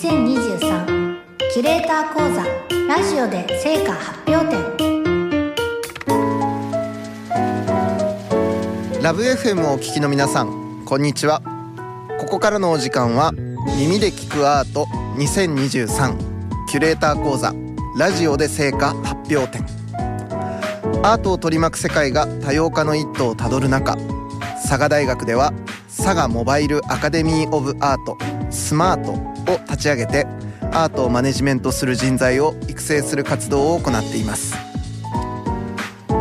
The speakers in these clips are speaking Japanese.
2023キュレーター講座ラジオで成果発表展。ラブ f m をお聞きの皆さんこんにちは。ここからのお時間は耳で聞くアート2023キュレーター講座ラジオで成果発表展。アートを取り巻く世界が多様化の一途をたどる中佐賀大学では佐賀モバイルアカデミー・オブ・アートスマートを立ち上げてアートをマネジメントする人材を育成する活動を行っています。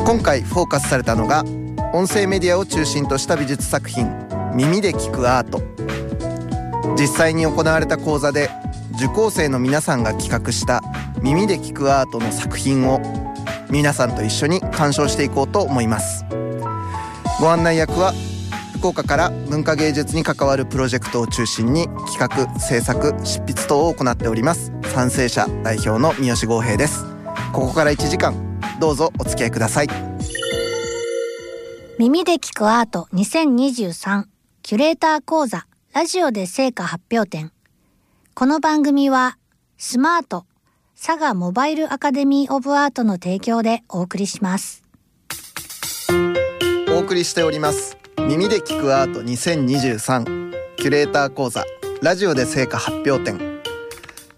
今回フォーカスされたのが音声メディアを中心とした美術作品耳で聞くアート。実際に行われた講座で受講生の皆さんが企画した耳で聞くアートの作品を皆さんと一緒に鑑賞していこうと思います。ご案内役は福岡から文化芸術に関わるプロジェクトを中心に企画制作執筆等を行っております。賛成者代表の三好剛平です。ここから1時間どうぞお付き合いください。耳で聞くアート2023キュレーター講座ラジオで成果発表展。この番組はスマート佐賀モバイルアカデミーオブアートの提供でお送りします。お送りしております耳で聞くアート2023キュレーター講座。ラジオで成果発表展。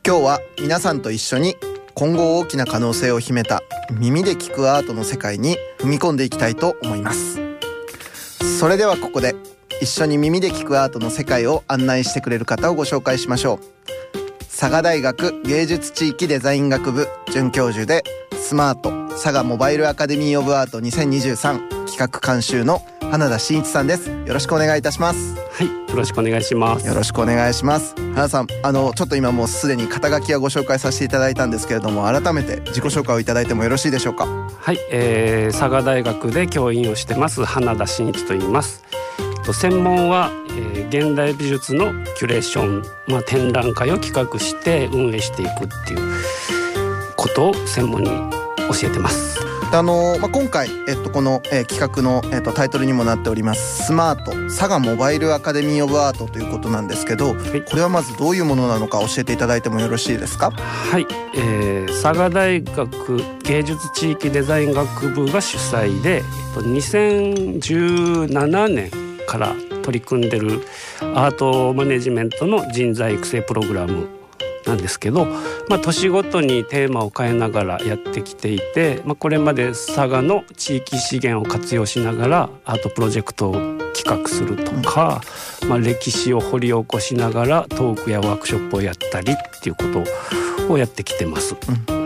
今日は皆さんと一緒に今後大きな可能性を秘めた耳で聞くアートの世界に踏み込んでいきたいと思います。それではここで一緒に耳で聞くアートの世界を案内してくれる方をご紹介しましょう。佐賀大学芸術地域デザイン学部准教授でスマート佐賀モバイルアカデミーオブアート2023企画監修の花田真一さんですよろしくお願いいたしますはい、よろしくお願いします。よろしくお願いします花田さんあのちょっと今もうすでに肩書きはご紹介させていただいたんですけれども改めて自己紹介をいただいてもよろしいでしょうか？はい、えー、佐賀大学で教員をしてます花田真一と言います。と専門は、えー、現代美術のキュレーション、まあ展覧会を企画して運営していくっていうことを専門に教えてます。あのまあ、今回、えっと、この、えー企画の、えっと、タイトルにもなっております「スマート佐賀モバイルアカデミー・オブ・アート」ということなんですけど、い。これはまずどういうものなのか教えていただいてもよろしいですか？はい、えー、佐賀大学芸術地域デザイン学部が主催で、えっと、2017年から取り組んでるアートマネジメントの人材育成プログラムなんですけど、まあ、年ごとにテーマを変えながらやってきていて、まあ、これまで佐賀の地域資源を活用しながらアートプロジェクトを企画するとか、まあ、歴史を掘り起こしながらトークやワークショップをやったりっていうことをやってきてます。は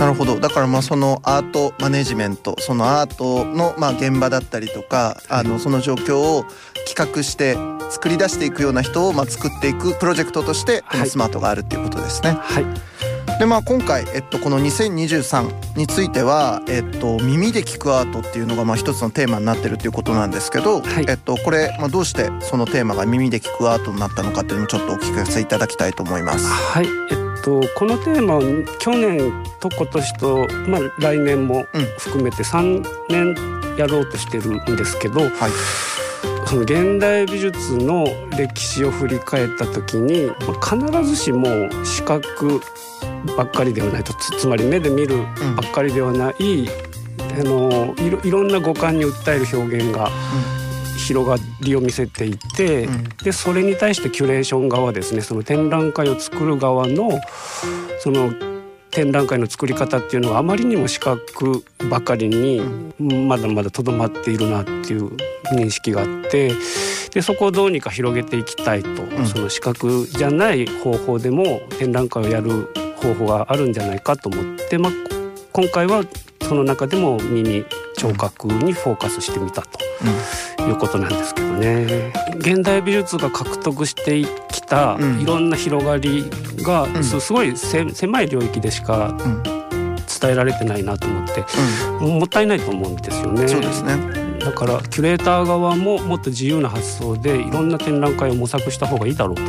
なるほど。だからまあそのアートマネジメントそのアートのまあ現場だったりとかあのその状況を企画して作り出していくような人をまあ作っていくプロジェクトとしてこのはい。スマートがあるっていうことですね。い、はい、でまあ今回、えっと、この2023については、えっと、耳で聞くアートっていうのがまあ一つのテーマになってるっていうことなんですけど、はい。えっと、これ、まあ、どうしてそのテーマが耳で聞くアートになったのかっていうのもちょっとお聞かせいただきたいと思います。はい、えっとこのテーマを去年と今年と、まあ、来年もうん。含めて3年やろうとしてるんですけど、はい。その現代美術の歴史を振り返った時に、まあ必ずしも視覚ばっかりではないとつつまり目で見るばっかりではない、あのいろいろんな五感に訴える表現が広がりを見せていて、うん。でそれに対してキュレーション側ですねその展覧会を作る側のその展覧会の作り方っていうのはあまりにも視覚ばかりにまだまだとどまっているなっていう認識があってでそこをどうにか広げていきたいと、ん。その視覚じゃない方法でも展覧会をやる方法があるんじゃないかと思って、まあ、こ今回はその中でも耳聴覚にフォーカスしてみたということなんですけどね。現代美術が獲得してきたうんいろんな広がりが、うんすすごいせ狭い領域でしかうん伝えられてないなと思ってもったいないと思うんですよね。そうですね。だからキュレーター側ももっと自由な発想でいろんな展覧会を模索した方がいいだろうと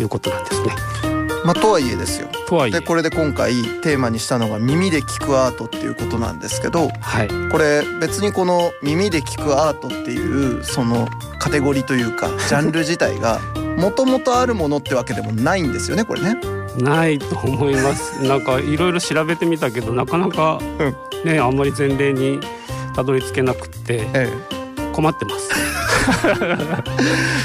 いうことなんですね。まあ、とはいえですよ。とはいえ。でこれで今回テーマにしたのが耳で聞くアートっていうことなんですけどはい。これ別にこの耳で聞くアートっていうそのカテゴリーというかジャンル自体が もともとあるものってわけでもないんですよねこれね。ないと思います。なんかいろいろ調べてみたけどなかなかね、あんまり前例にたどり着けなくて困ってます。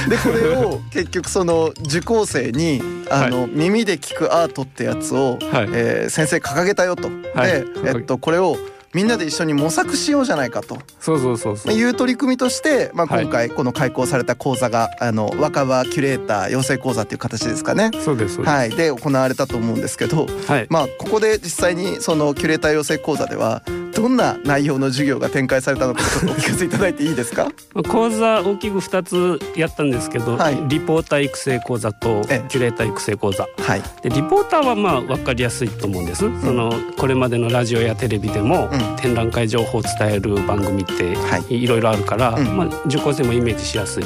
でこれを結局その受講生にあの、はい、耳で聞くアートってやつを、はい、えー、先生掲げたよと。はい、で、えっとこれをみんなで一緒に模索しようじゃないかと。そうそうそうそう。いう取り組みとして、まあ、今回この開講された講座が、あの若葉キュレーター養成講座っていう形ですかね。そうです。はい、で行われたと思うんですけど、はい、まあここで実際にそのキュレーター養成講座ではどんな内容の授業が展開されたのかちょっとお聞かせいただいていいですか？講座大きく2つやったんですけど、はい、リポーター育成講座とキュレーター育成講座、はい、でリポーターはまあ分かりやすいと思うんです、うん、そのこれまでのラジオやテレビでも、展覧会情報を伝える番組ってい。ろいろあるから、はい、まあ、受講生もイメージしやすい。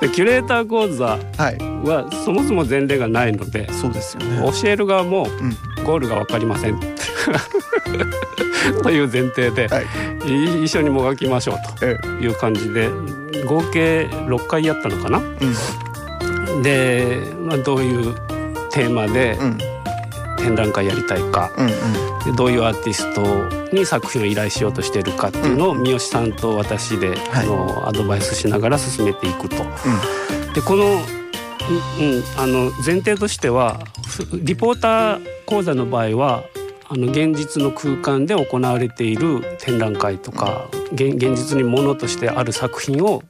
でキュレーター講座はそもそも前例がないので、そうですよね、教える側もゴールが分かりません、という前提で、はい、一緒にもがきましょうという感じで合計6回やったのかな？うん、で、まあ、どういうテーマで展覧会やりたいか、うんうん、でどういうアーティストに作品を依頼しようとしているかっていうのを三好さんと私で、あのアドバイスしながら進めていくと。でこのうん、あの前提としてはリポーター講座の場合はあの現実の空間で行われている展覧会とか現実にものとしてある作品を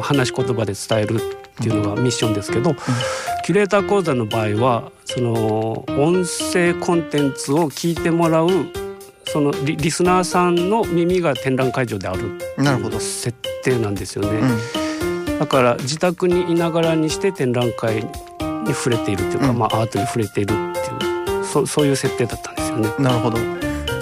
話し言葉で伝えるっていうのがミッションですけど、キュレーター講座の場合はその音声コンテンツを聞いてもらうそのリリスナーさんの耳が展覧会場であるなるほど。設定なんですよね、うん、だから自宅にいながらにして展覧会に触れているというか、うん、まあアートに触れているっていうそそういう設定だったんですよね。なるほど。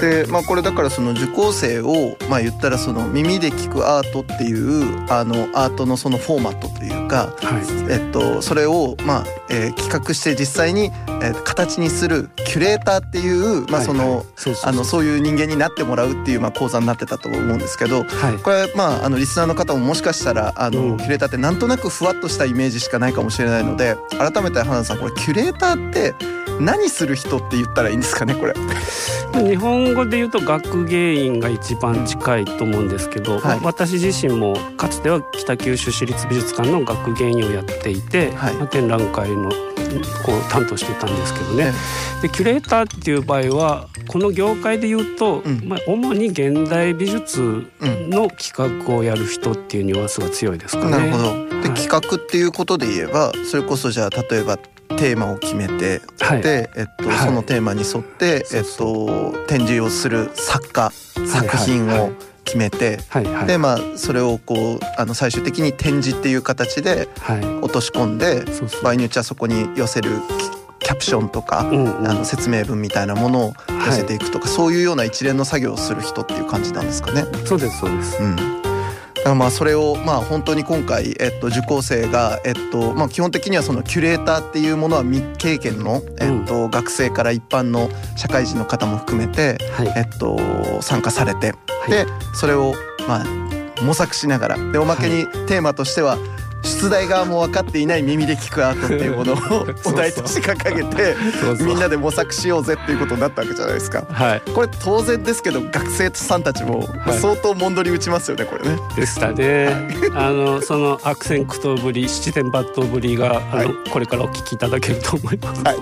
でまあこれだからその受講生をまあ言ったらその耳で聞くアートっていうあのアートのそのフォーマットというか、はい、えっとそれをまあ、えー、企画して実際に、えー、形にするキュレーターっていうまあそのあのそういう人間になってもらうっていうまあ講座になってたと思うんですけど、はい、これまああのリスナーの方ももしかしたらあの、うん、キュレーターってなんとなくふわっとしたイメージしかないかもしれないので改めて花田さんこれキュレーターって何する人って言ったらいいんですかねこれ。日本語で言うと学芸員が一番近いと思うんですけど、はい、私自身もかつては北九州市立美術館の学芸員をやっていて、はい、展覧会のこう担当してたんですけどね、でキュレーターっていう場合はこの業界で言うと、うん、まあ、主に現代美術の企画をやる人っていうニュアンスが強いですかね。なるほど。で、はい、企画っていうことで言えばそれこそじゃあ例えばテーマを決めて、はい、で、えっと、はい、そのテーマに沿って、えっと、展示をする作家作品を決めて、はいはい、でまあそれをこうあの最終的に展示っていう形で落とし込んで、場合によっちゃそこに寄せるキャプションとか、うんうん、あの説明文みたいなものを寄せていくとか、そういうような一連の作業をする人っていう感じなんですかね。そうですそうです。うんまあそれをまあ本当に今回、えっと、受講生が、えっとまあ、基本的にはそのキュレーターっていうものは未経験の、えっと、学生から一般の社会人の方も含めて、えっと、参加されて、でそれをまあ模索しながらでおまけにテーマとしては、出題側も分かっていない耳で聞くアートっていうものをお題として掲げてみんなで模索しようぜっていうことになったわけじゃないですか。はい、これ当然ですけど学生さんたちも相当もんどり打ちますよねこれね。でしたね。あのその悪戦苦闘ぶり七点抜刀ぶりがあの、はい、これからお聞きいただけると思います。はい、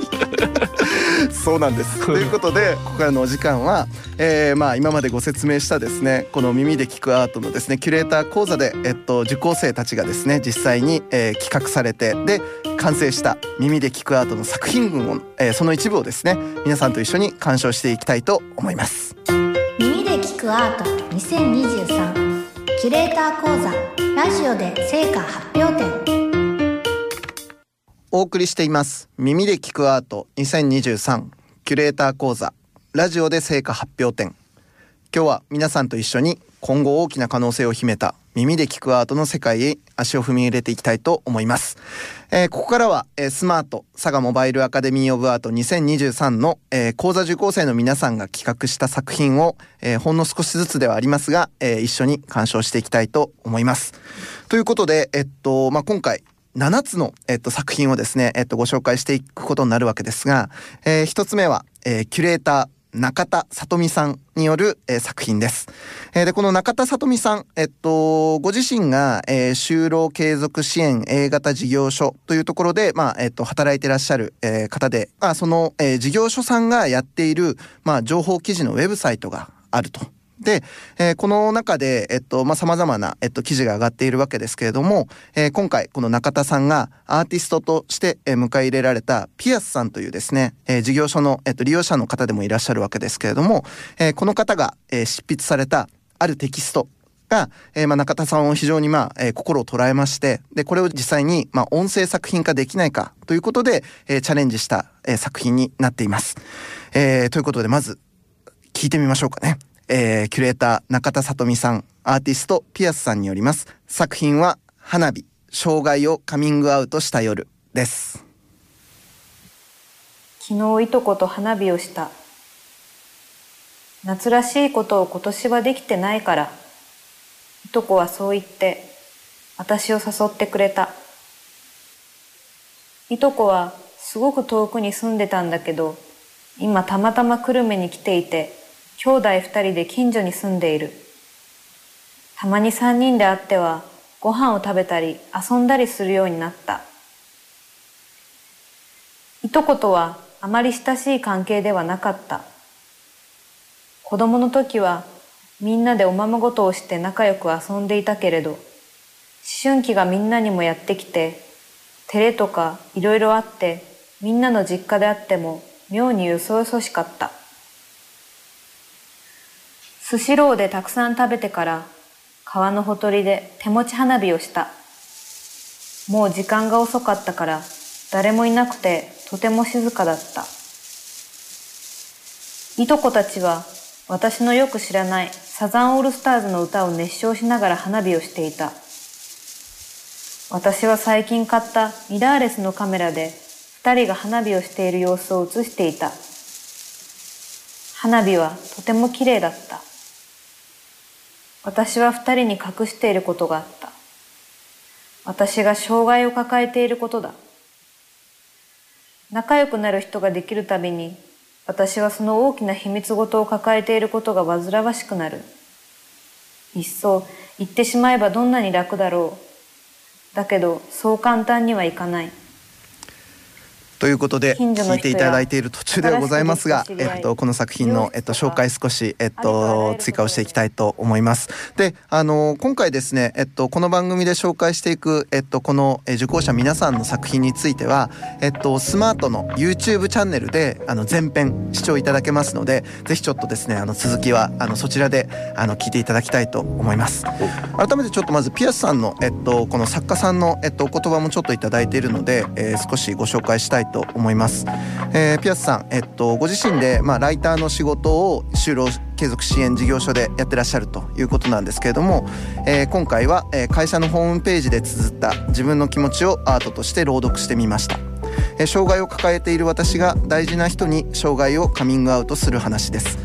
そうなんです。ということでここからのお時間は、えー、まあ今までご説明したですねこの耳で聞くアートのですねキュレーター講座でえっと受講生たちがですね実際に、えー、企画されてで完成した耳で聞くアートの作品群を、えー、その一部をですね皆さんと一緒に鑑賞していきたいと思います。耳で聞くアート2023キュレーター講座。ラジオで成果発表展お送りしています耳で聞くアート2023キュレーター講座ラジオで成果発表展今日は皆さんと一緒に今後大きな可能性を秘めた耳で聞くアートの世界へ足を踏み入れていきたいと思います。えー、ここからは、えー、スマート佐賀モバイルアカデミーオブアート2023の、えー、講座受講生の皆さんが企画した作品を、え、ほんの少しずつではありますが、え、一緒に鑑賞していきたいと思います。ということで、えっと、まあ、今回7つの、えっと、作品をですね、えっと、ご紹介していくことになるわけですが、えー、1つ目は、えー、キュレーター中田里美さんによる、えー、作品です。えー、で、この中田里美さん、えっと、ご自身が、えー、就労継続支援 A 型事業所というところで、まあ、えっと、働いていらっしゃる、えー、方で、まあ、その、えー、事業所さんがやっている、まあ、情報記事のウェブサイトがあると。で、えー、この中で、えっと、まあ、様々な、えっと、記事が上がっているわけですけれども、えー、今回、この中田さんがアーティストとして、えー、迎え入れられたピアスさんというですね、えー、事業所の、えっと、利用者の方でもいらっしゃるわけですけれども、えー、この方が、えー、執筆されたあるテキストが、えー、まあ中田さんを非常にまあ、えー、心を捉えまして、で、これを実際にまあ音声作品化できないかということで、えー、チャレンジした、えー、作品になっています。えー、ということで、まず、聞いてみましょうかね。えー、キュレーター中田さとみさん、アーティストピアスさんによります。作品は花火、障害をカミングアウトした夜です。昨日いとこと花火をした。夏らしいことを今年はできてないから、いとこはそう言って私を誘ってくれた。いとこはすごく遠くに住んでたんだけど、今たまたま久留米に来ていて、兄弟二人で近所に住んでいる。たまに三人で会ってはご飯を食べたり遊んだりするようになった。いとことはあまり親しい関係ではなかった。子供の時はみんなでおままごとをして仲良く遊んでいたけれど、思春期がみんなにもやってきて、照れとかいろいろあって、みんなの実家であっても妙によそよそしかった。スシローでたくさん食べてから川のほとりで手持ち花火をした。もう時間が遅かったから誰もいなくてとても静かだった。いとこたちは私のよく知らないサザンオールスターズの歌を熱唱しながら花火をしていた。私は最近買ったミラーレスのカメラで二人が花火をしている様子を映していた。花火はとても綺麗だった。私は二人に隠していることがあった。私が障害を抱えていることだ。仲良くなる人ができるたびに、私はその大きな秘密事を抱えていることが煩わしくなる。いっそ言ってしまえばどんなに楽だろう。だけど、そう簡単にはいかない。ということで聞いていただいている途中ではございますが、えっと、この作品の、えっと、紹介少し、えっと、追加をしていきたいと思います。であの今回ですね、えっと、この番組で紹介していく、えっと、この受講者皆さんの作品については、えっと、スマートの YouTube チャンネルであの全編視聴いただけますのでぜひちょっとですねあの続きはあのそちらであの聞いていただきたいと思います。改めてちょっとまずピアスさんの、えっと、この作家さんの、えっと、お言葉もちょっといただいているので、えー、少しご紹介したいと思います。えー、ピアスさん、えっと、ご自身で、まあ、ライターの仕事を就労継続支援事業所でやってらっしゃるということなんですけれども、えー、今回は、えー、会社のホームページで綴った自分の気持ちをアートとして朗読してみました。えー、障害を抱えている私が大事な人に障害をカミングアウトする話です。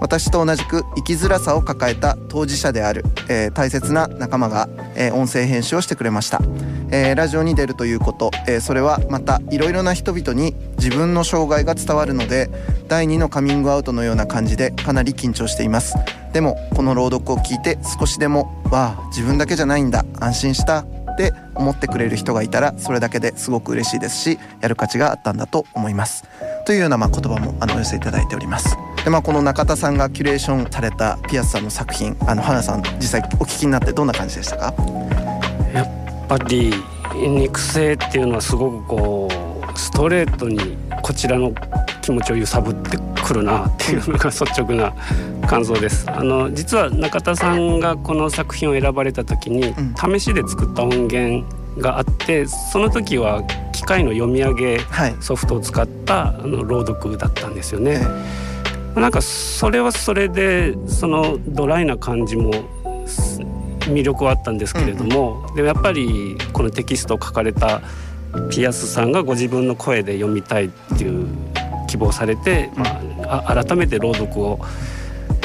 私と同じく生きづらさを抱えた当事者である、えー、大切な仲間が、えー、音声編集をしてくれました、えー、ラジオに出るということ、えそれはまたいろいろな人々に自分の障害が伝わるので第2のカミングアウトのような感じでかなり緊張しています。でもこの朗読を聞いて少しでも「わあ自分だけじゃないんだ安心した」って思ってくれる人がいたらそれだけですごく嬉しいですしやる価値があったんだと思います。というようなま言葉もあのお寄せいただいております。でまあこの中田さんがキュレーションされたピアスさんの作品あの花さん実際お聞きになってどんな感じでしたか？やっぱり肉声っていうのはすごくこうストレートにこちらの気持ちを揺さぶってくるなっていうのが率直な感想です。あの実は中田さんがこの作品を選ばれた時に、試しで作った音源があってその時は機械の読み上げソフトを使った、あの朗読だったんですよね。なんかそれはそれでそのドライな感じも魅力はあったんですけれども、でもやっぱりこのテキストを書かれたピアスさんがご自分の声で読みたいっていう希望されて、まあ、改めて朗読を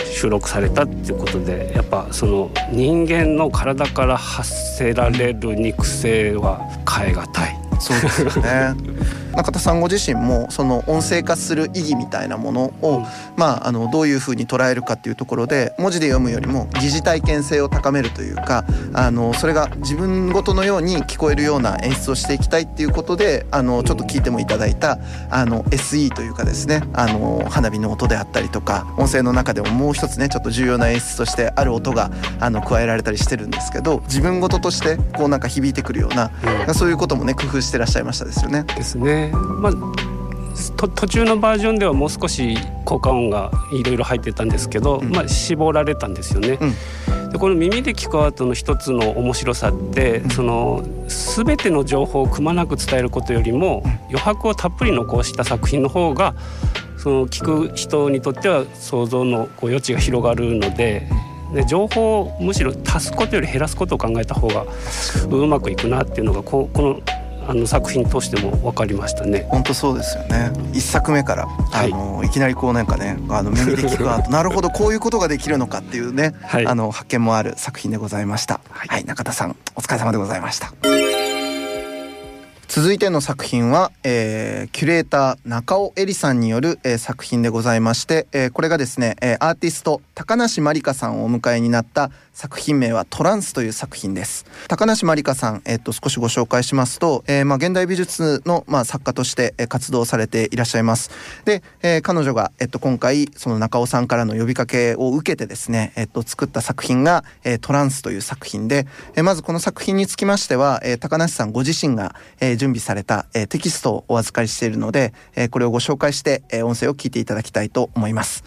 収録されたっていうことでやっぱその人間の体から発せられる肉声は変え難い。そうですよね 中田さんご自身もその音声化する意義みたいなものを、うん、まあ、あのどういうふうに捉えるかっていうところで文字で読むよりも疑似体験性を高めるというかあのそれが自分ごとのように聞こえるような演出をしていきたいっていうことであのちょっと聞いてもいただいたあの SE というかですねあの花火の音であったりとか音声の中でももう一つねちょっと重要な演出としてある音があの加えられたりしてるんですけど自分ごととしてこうなんか響いてくるような、うん、そういうこともね工夫してらっしゃいましたですよね。ですね。まあ途中のバージョンではもう少し効果音がいろいろ入ってたんですけど、うん、まあ、絞られたんですよね。うん、でこの耳で聞くアートの一つの面白さって、うん、その全ての情報をくまなく伝えることよりも、余白をたっぷり残した作品の方がその聞く人にとっては想像のこう余地が広がるので。で情報をむしろ足すことより減らすことを考えた方がうまくいくなっていうのがここのあの作品としても分かりましたね。本当そうですよね。一作目から、はい、あのいきなりこうなんかね、あの耳で聞くアート、なるほどこういうことができるのかっていうね、はい、あの発見もある作品でございました。はい、はい、中田さんお疲れ様でございました。続いての作品は、えー、キュレーター中尾恵里さんによる、えー、作品でございまして、えー、これがですね、えー、アーティスト高梨まりかさんをお迎えになった作品名はトランスという作品です。高梨まりかさん、えっと少しご紹介しますと、えー、まあ現代美術のまあ作家として活動されていらっしゃいます。で、えー、彼女がえっと今回その中尾さんからの呼びかけを受けてですねえっと作った作品が、えー、トランスという作品で、えー、まずこの作品につきましては、えー、高梨さんご自身が、えー、準備された、えー、テキストをお預かりしているので、えー、これをご紹介して、えー、音声を聞いていただきたいと思います。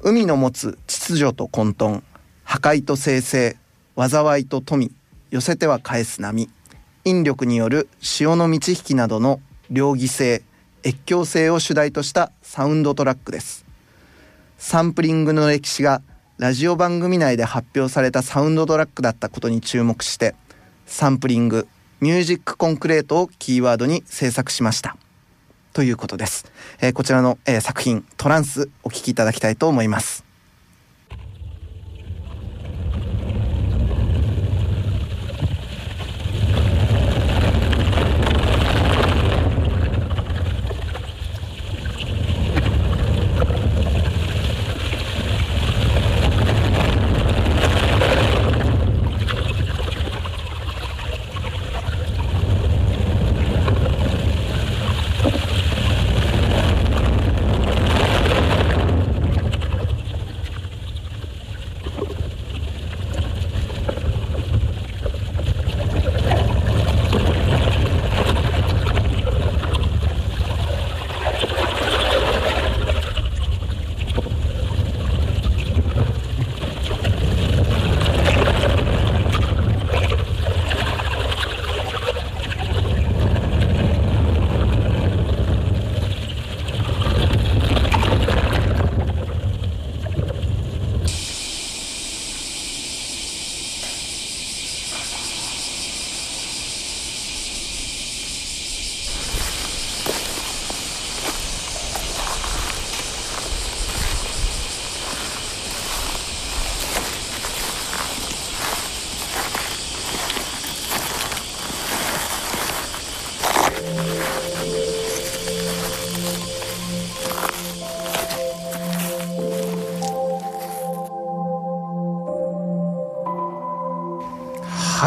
海の持つ秩序と混沌破壊と生成災いと富寄せては返す波引力による潮の満ち引きなどの両義性越境性を主題としたサウンドトラックです。サンプリングの歴史がラジオ番組内で発表されたサウンドトラックだったことに注目してサンプリングミュージックコンクレートをキーワードに制作しました。ということです、えー、こちらの、えー、作品トランスお聴きいただきたいと思います。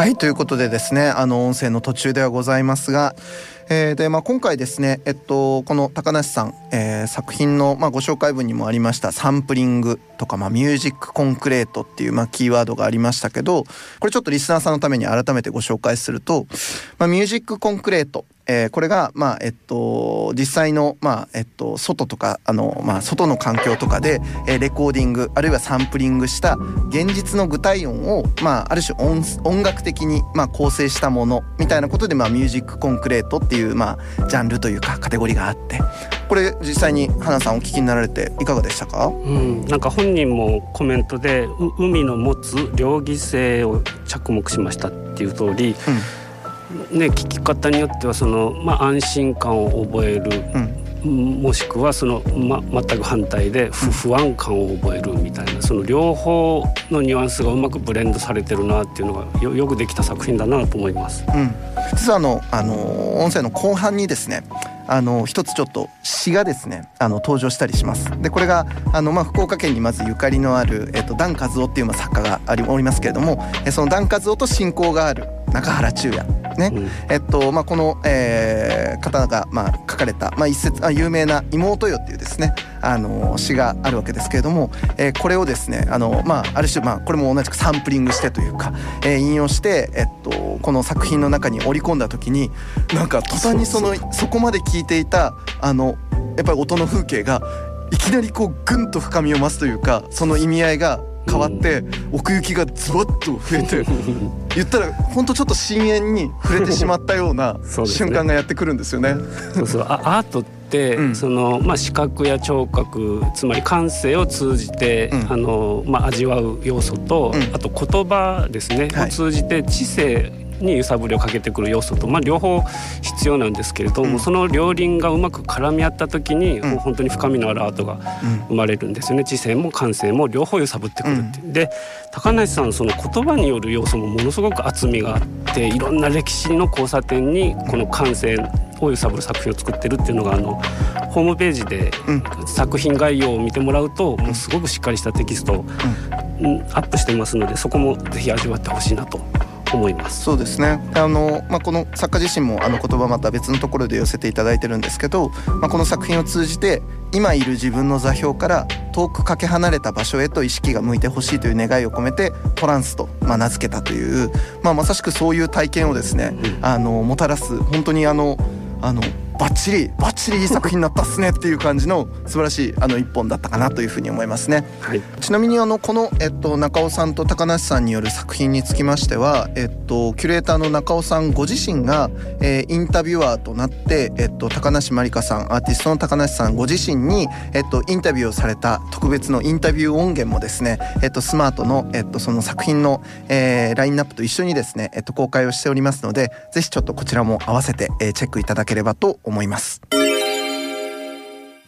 はいということでですねあの音声の途中ではございますが、えー、でまあ、今回ですね、えっと、この高梨さん、えー、作品の、まあ、ご紹介文にもありましたサンプリングとか、まあ、ミュージックコンクレートっていう、まあ、キーワードがありましたけどこれちょっとリスナーさんのために改めてご紹介すると、まあ、ミュージックコンクレートえー、これが、まあえっと、実際の、まあえっと、外とかあの、まあ、外の環境とかで、えー、レコーディングあるいはサンプリングした現実の具体音を、まあ、ある種音音楽的に、まあ、構成したものみたいなことで、まあ、ミュージックコンクレートっていう、まあ、ジャンルというかカテゴリーがあってこれ実際に花さんお聞きになられていかがでしたか、うん、なんか本人もコメントで海の持つ両義性を着目しましたっていう通り、うんね、聞き方によってはその、まあ、安心感を覚える、もしくはその、ま、全く反対で不不安感を覚えるみたいなその両方のニュアンスがうまくブレンドされてるなっていうのがよよくできた作品だなと思います。うん、実はあのあの音声の後半にですねあの一つちょっと詩がですねあの登場したりします。でこれがあの、まあ、福岡県にまずゆかりのある、えっと、ダン・カズオっていうまあ作家がありおりますけれどもえそのダン・カズオと親交がある中原中也。ね、うん、えっとまあ、この、えー、方が、まあ、書かれた、まあ、一節あ有名な「妹よ」っていうですねあの詩があるわけですけれども、えー、これをですねあの、まあ、ある種、まあ、これも同じくサンプリングしてというか、えー、引用して、えっと、この作品の中に織り込んだ時になんか途端にそのそこまで聞いていたあのやっぱり音の風景がいきなりこうぐんと深みを増すというかその意味合いが変わって奥行きがズバッと増えて 言ったら本当ちょっと深淵に触れてしまったような 瞬間がやってくるんですよね。そうそう。アートって、うん、そのまあ、視覚や聴覚つまり感性を通じて、うん、あのまあ、味わう要素と、うん、あと言葉ですね、はい、を通じて知性に揺さぶりをかけてくる要素と、まあ、両方必要なんですけれども、うん、その両輪がうまく絡み合った時に、うん、もう本当に深みのあるアートが生まれるんですよね、知性も感性も両方揺さぶってくるって、う。ん、で高梨さんその言葉による要素もものすごく厚みがあっていろんな歴史の交差点にこの感性を揺さぶる作品を作ってるっていうのがあのホームページで作品概要を見てもらうともうすごくしっかりしたテキストを、アップしてますのでそこもぜひ味わってほしいなと思います。そうですね。あの、まあ、この作家自身もあの言葉また別のところで寄せていただいてるんですけど、まあ、この作品を通じて今いる自分の座標から遠くかけ離れた場所へと意識が向いてほしいという願いを込めてトランスと、まあ、名付けたという、まあ、まさしくそういう体験をですね、うん、あのもたらす本当にあのあのバッチリバッチリいい作品になったっすねっていう感じの素晴らしいあの一本だったかなというふうに思いますね、はい、ちなみにあのこの、えっと、中尾さんと高梨さんによる作品につきましては、えっと、キュレーターの中尾さんご自身が、えー、インタビュアーとなって、えっと、高梨まりかさんアーティストの高梨さんご自身に、えっと、インタビューをされた特別のインタビュー音源もですね、えっと、スマートの、えっと、その作品の、えー、ラインナップと一緒にですね、えっと、公開をしておりますのでぜひちょっとこちらも合わせて、えー、チェックいただければと思います。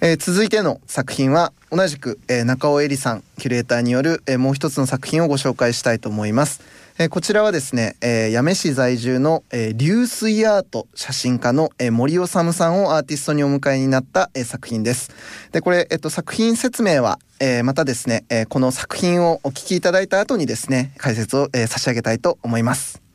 えー、続いての作品は同じく、えー、中尾恵里さんキュレーターによる、えー、もう一つの作品をご紹介したいと思います。えー、こちらはですね、えー、八女市在住の、えー、流水アート写真家の、えー、森治さんをアーティストにお迎えになった、えー、作品です。で、これ、えっと、作品説明は、えー、またですね、えー、この作品をお聞きいただいた後にですね、解説を、えー、差し上げたいと思います。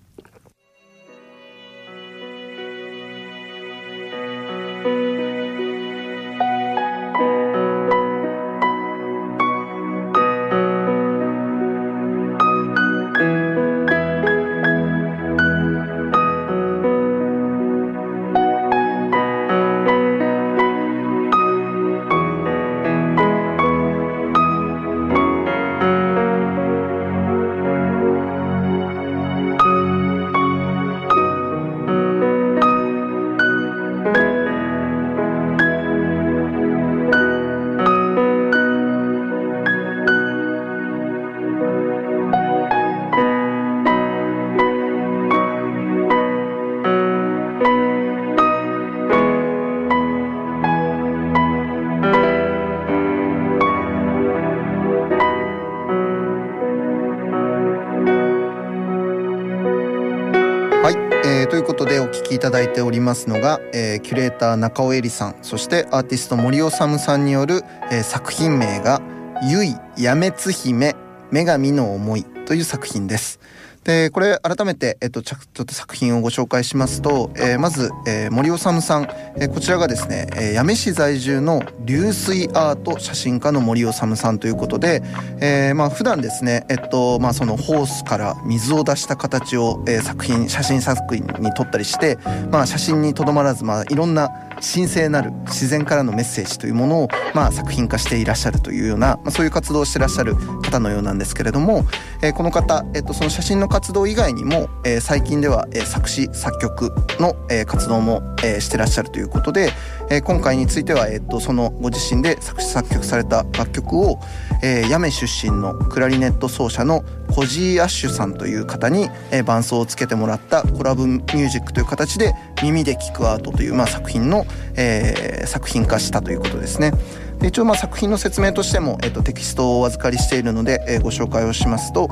いただいておりますのが、えー、キュレーター中尾恵里さんそしてアーティスト森治さんによる、えー、作品名が「ゆいやめつ姫女神の思い」という作品です。でこれ改めて、えっと、ちょっと作品をご紹介しますと、えー、まず、えー、森治さん、えー、こちらがですね、えー、八女市在住の流水アート写真家の森治さんということで、えー、まあ普段ですね、えっとまあ、そのホースから水を出した形を、えー、作品写真作品に撮ったりして、まあ、写真にとどまらず、まあ、いろんな神聖なる自然からのメッセージというものを、まあ、作品化していらっしゃるというような、まあ、そういう活動をしてらっしゃる方のようなんですけれども、えー、この方、えっと、その写真の活動以外にも、えー、最近では、えー、作詞作曲の、えー、活動も、えー、してらっしゃるということで、えー、今回については、えっと、そのご自身で作詞作曲された楽曲を、えー、八女出身のクラリネット奏者のコジー・アッシュさんという方に、えー、伴奏をつけてもらったコラボミュージックという形で耳で聴くアートという、まあ、作品の、えー、作品化したということですね。で一応まあ作品の説明としても、えー、とテキストをお預かりしているので、えー、ご紹介をしますと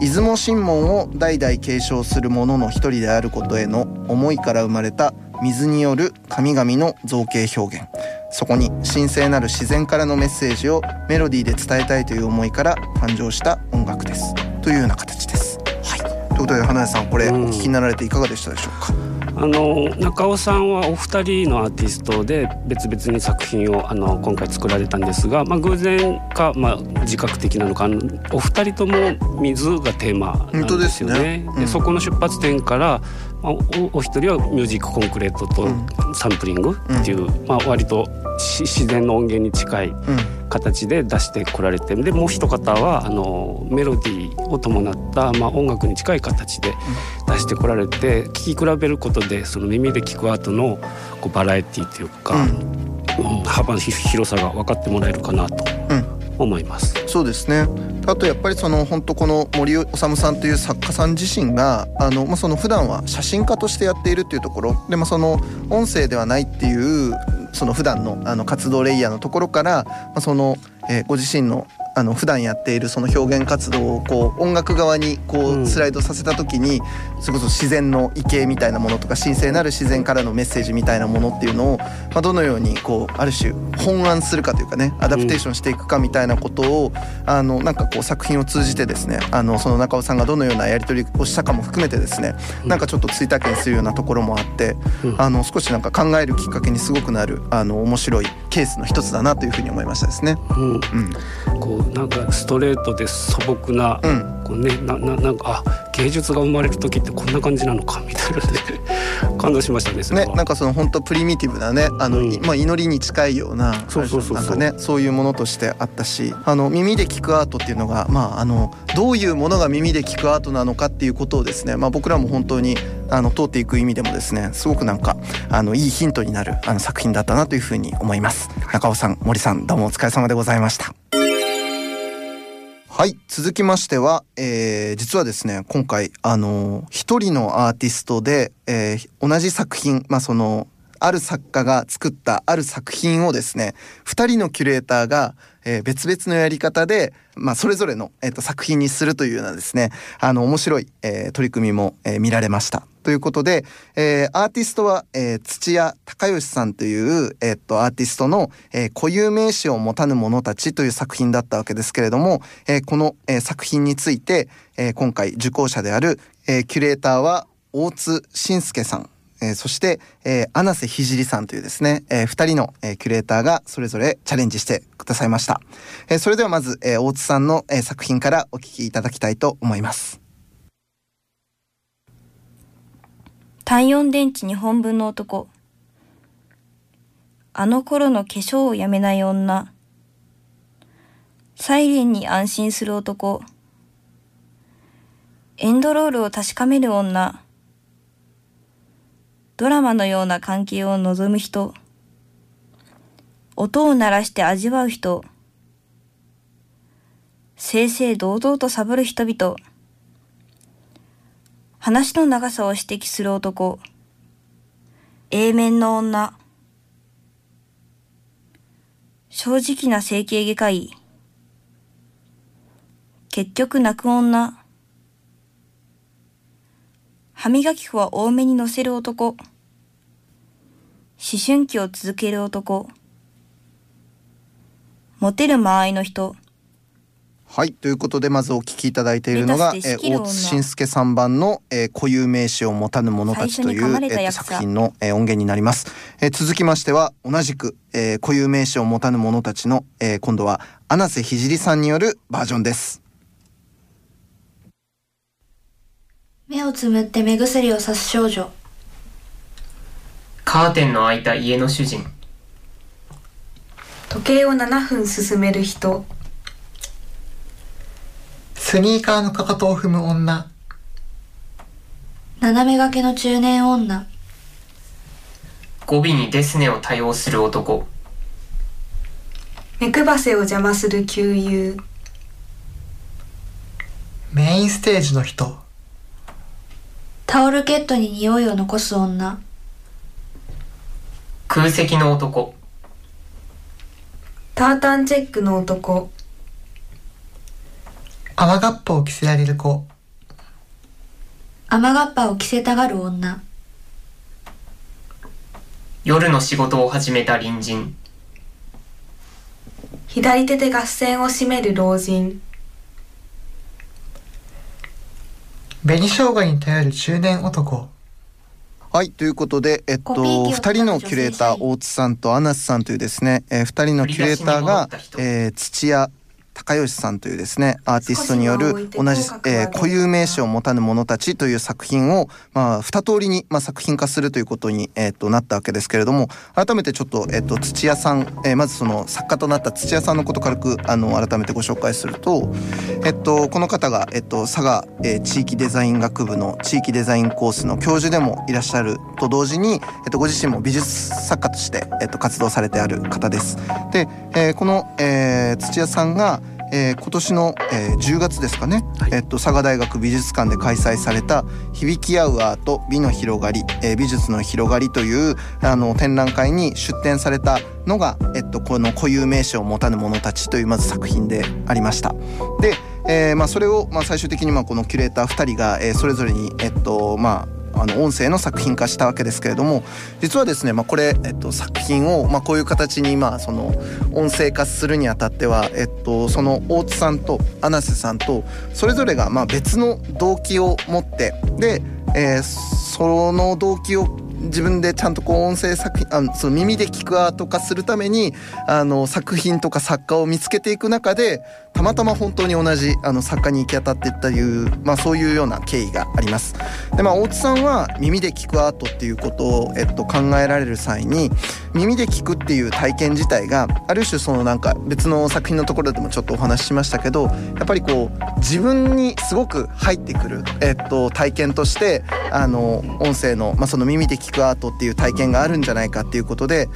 出雲神門を代々継承する者の一人であることへの思いから生まれた水による神々の造形表現。そこに神聖なる自然からのメッセージをメロディーで伝えたいという思いから誕生した音楽です。というような形です。はい、ということで花江さんこれお聞きになられていかがでしたでしょうか、うんあの中尾さんはお二人のアーティストで別々に作品をあの今回作られたんですが、まあ、偶然か、まあ、自覚的なのかお二人とも水がテーマなんですよね。で、ね。うん、そこの出発点から、まあ、おお一人はミュージックコンクレートとサンプリングっていう、うん、まあ、割と自然の音源に近い形で出してこられてでもう一方はあのメロディーを伴った、まあ、音楽に近い形で出してこられて聴き比べることでその耳で聴く後のこうバラエティーというか、うん、幅の広さが分かってもらえるかなと思います。うん、そうですね。あとやっぱりその本当この森治さんという作家さん自身があの、まあ、その普段は写真家としてやっているっていうところ。でもその音声ではないっていうその普段のあの活動レイヤーのところから、まあ、その、えー、ご自身のあの普段やっているその表現活動をこう音楽側にこうスライドさせた時に、それこそ自然の畏敬みたいなものとか神聖なる自然からのメッセージみたいなものっていうのを、まあ、どのようにこうある種本案するかというかねアダプテーションしていくかみたいなことを、あのなんかこう作品を通じてですねあのその中尾さんがどのようなやり取りをしたかも含めてですねなんかちょっと追体験するようなところもあって、あの少しなんか考えるきっかけにすごくなるあの面白いケースの一つだなというふうに思いましたですね。うん、うん、こうなんかストレートで素朴な、うん、こうねなななんかあ芸術が生まれる時ってこんな感じなのかみたいなね 感動しましたねねなんかその本当プリミティブなねあの、うん、まあ、祈りに近いようなそうそうそう。なんかねそういうものとしてあったしあの耳で聞くアートっていうのがまああのどういうものが耳で聞くアートなのかっていうことをですね、まあ、僕らも本当にあの通っていく意味でもですねすごくなんかあのいいヒントになるあの作品だったなというふうに思います。中尾さん森さんどうもお疲れ様でございましたはい続きましては、えー、実はですね今回あの一人のアーティストで、えー、同じ作品まあそのある作家が作ったある作品をですね2人のキュレーターが、えー、別々のやり方で、まあ、それぞれの、えーと、作品にするというようなですねあの面白い、えー、取り組みも、えー、見られました。ということで、えー、アーティストは、えー、土屋隆義さんという、えー、っとアーティストの、えー、固有名詞を持たぬ者たちという作品だったわけですけれども、えー、この、えー、作品について、えー、今回受講者である、えー、キュレーターは大津信介さんえー、そして、えー、穴瀬聖さんというですね、えー、2人の、えー、キュレーターがそれぞれチャレンジしてくださいました。えー、それではまず、えー、大津さんの、えー、作品からお聞きいただきたいと思います。単4電池2本分の男。あの頃の化粧をやめない女。サイレンに安心する男。エンドロールを確かめる女。ドラマのような関係を望む人。音を鳴らして味わう人。正々堂々とサボる人々。話の長さを指摘する男。A 面の女。正直な整形外科医。結局泣く女。歯磨き粉は多めに乗せる男。思春期を続ける男。モテる間合いの人。はい。ということでまずお聞きいただいているのが、えー、大津慎介さん版の、えー、固有名詞を持たぬ者たちという、えー、作品の、えー、音源になります、えー、続きましては同じく、えー、固有名詞を持たぬ者たちの、えー、今度は穴瀬聖さんによるバージョンです。目をつむって目薬をさす少女。カーテンの開いた家の主人。時計を7分進める人スニーカーのかかとを踏む女。斜め掛けの中年女。語尾にデスネを多用する男。目くばせを邪魔する旧友。名メインステージの人。タオルケットに匂いを残す女。空席の男。タータンチェックの男雨がっぱを着せられる子。雨がっぱを着せたがる女。夜の仕事を始めた隣人。左手で合戦を締める老人。紅生姜に頼る中年男。はいということで、えっと、コピー機を2人のキュレーター大津さんとアナスさんというですね、えー、2人のキュレーターが、えー、土屋高吉さんというですねアーティストによる同じ、えー、固有名詞を持たぬ者たちという作品を、まあ、二通りに、まあ、作品化するということに、えー、となったわけですけれども改めてちょっと,、えー、と土屋さん、えー、まずその作家となった土屋さんのこと軽くあの改めてご紹介すると、えっと、この方が、えっと、佐賀、えー、地域デザイン学部の地域デザインコースの教授でもいらっしゃると同時に、えっと、ご自身も美術作家として、えっと、活動されてある方です。で、えー、この、えー、土屋さんがえー、今年の、えー、10月ですかね、はい、えっと、佐賀大学美術館で開催された「響き合うアート美の広がり、えー、美術の広がり」というあの展覧会に出展されたのが、えっと、この固有名詞を持たぬ者たちというまず作品でありました。で、えーまあ、それを、まあ、最終的にまあこのキュレーター2人が、えー、それぞれに、えっとまあ、あの音声の作品化したわけですけれども実はですね、まあ、これ、えっと、作品を、まあ、こういう形に、まあ、その音声化するにあたっては、えっと、その大津さんと穴瀬さんとそれぞれがまあ別の動機を持ってで、えー、その動機を自分でちゃんとこう音声作品あのその耳で聞くアート化するためにあの作品とか作家を見つけていく中でたまたま本当に同じあの作家に行き当たっていったいう、まあ、そういうような経緯があります。でまあ大津さんは耳で聞くアートっていうことを、えっと、考えられる際に耳で聞くっていう体験自体がある種そのなんか別の作品のところでもちょっとお話ししましたけどやっぱりこう自分にすごく入ってくる、えっと、体験としてあの音声の、まあ、その耳で聞くアートっていう体験があるんじゃないかっていうことで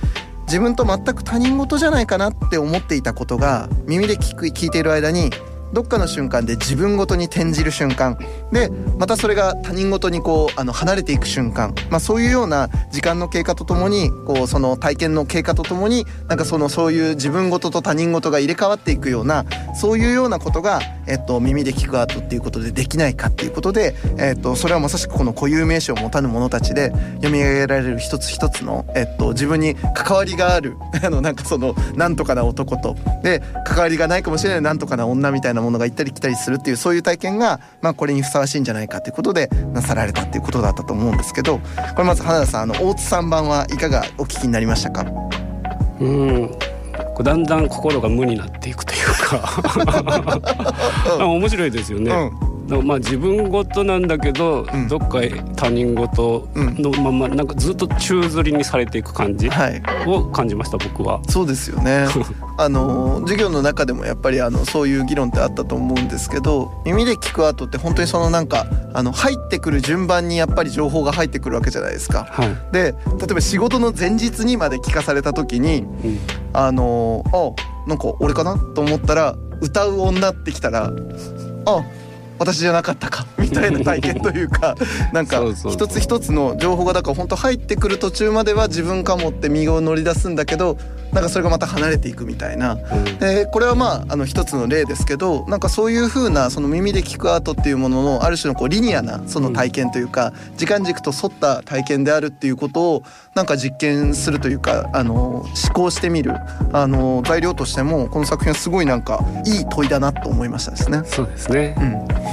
自分と全く他人事じゃないかなって思っていたことが耳で聞く聞いている間にどっかの瞬間で自分ごとに転じる瞬間。でまたそれが他人ごとにこうあの離れていく瞬間、まあ、そういうような時間の経過とともにこうその体験の経過とともになんかそのそういう自分ごとと他人ごとが入れ替わっていくようなそういうようなことが、えっと、耳で聞くアートっていうことでできないかっていうことで、えっと、それはまさしくこの固有名詞を持たぬ者たちで読み上げられる一つ一つの、えっと、自分に関わりがある。あのなんかそのなんとかな男と。で関わりがないかもしれないなんとかな女みたいななものが行ったり来たりするっていうそういう体験が、まあ、これにふさわしいんじゃないかということでなさられたっていうことだったと思うんですけどこれまず花田さんあの大津さん版はいかがお聞きになりましたか？うん。だんだん心が無になっていくというか。面白いですよね。うんまあ自分事なんだけど、うん、どっか他人事のままなんかずっと宙づりにされていく感じを感じました、はい、僕は。そうですよね。あの授業の中でもやっぱりあのそういう議論ってあったと思うんですけど耳で聞く後って本当にそのなんかあの入ってくる順番にやっぱり情報が入ってくるわけじゃないですか。はい、で例えば仕事の前日にまで聞かされた時に、うん、あのあなんか俺かな？と思ったら歌う女ってきたらあ私じゃなかったか みたいな体験というか なんか一つ一つの情報がだから本当入ってくる途中までは自分かもって身を乗り出すんだけどなんかそれがまた離れていくみたいな、でこれはまああの一つの例ですけどなんかそういう風なその耳で聞くアートっていうもののある種のこうリニアなその体験というか、時間軸と沿った体験であるっていうことをなんか実験するというかあの思考してみるあの材料としてもこの作品はすごいなんかいい問いだなと思いましたですね。そうですね、うん、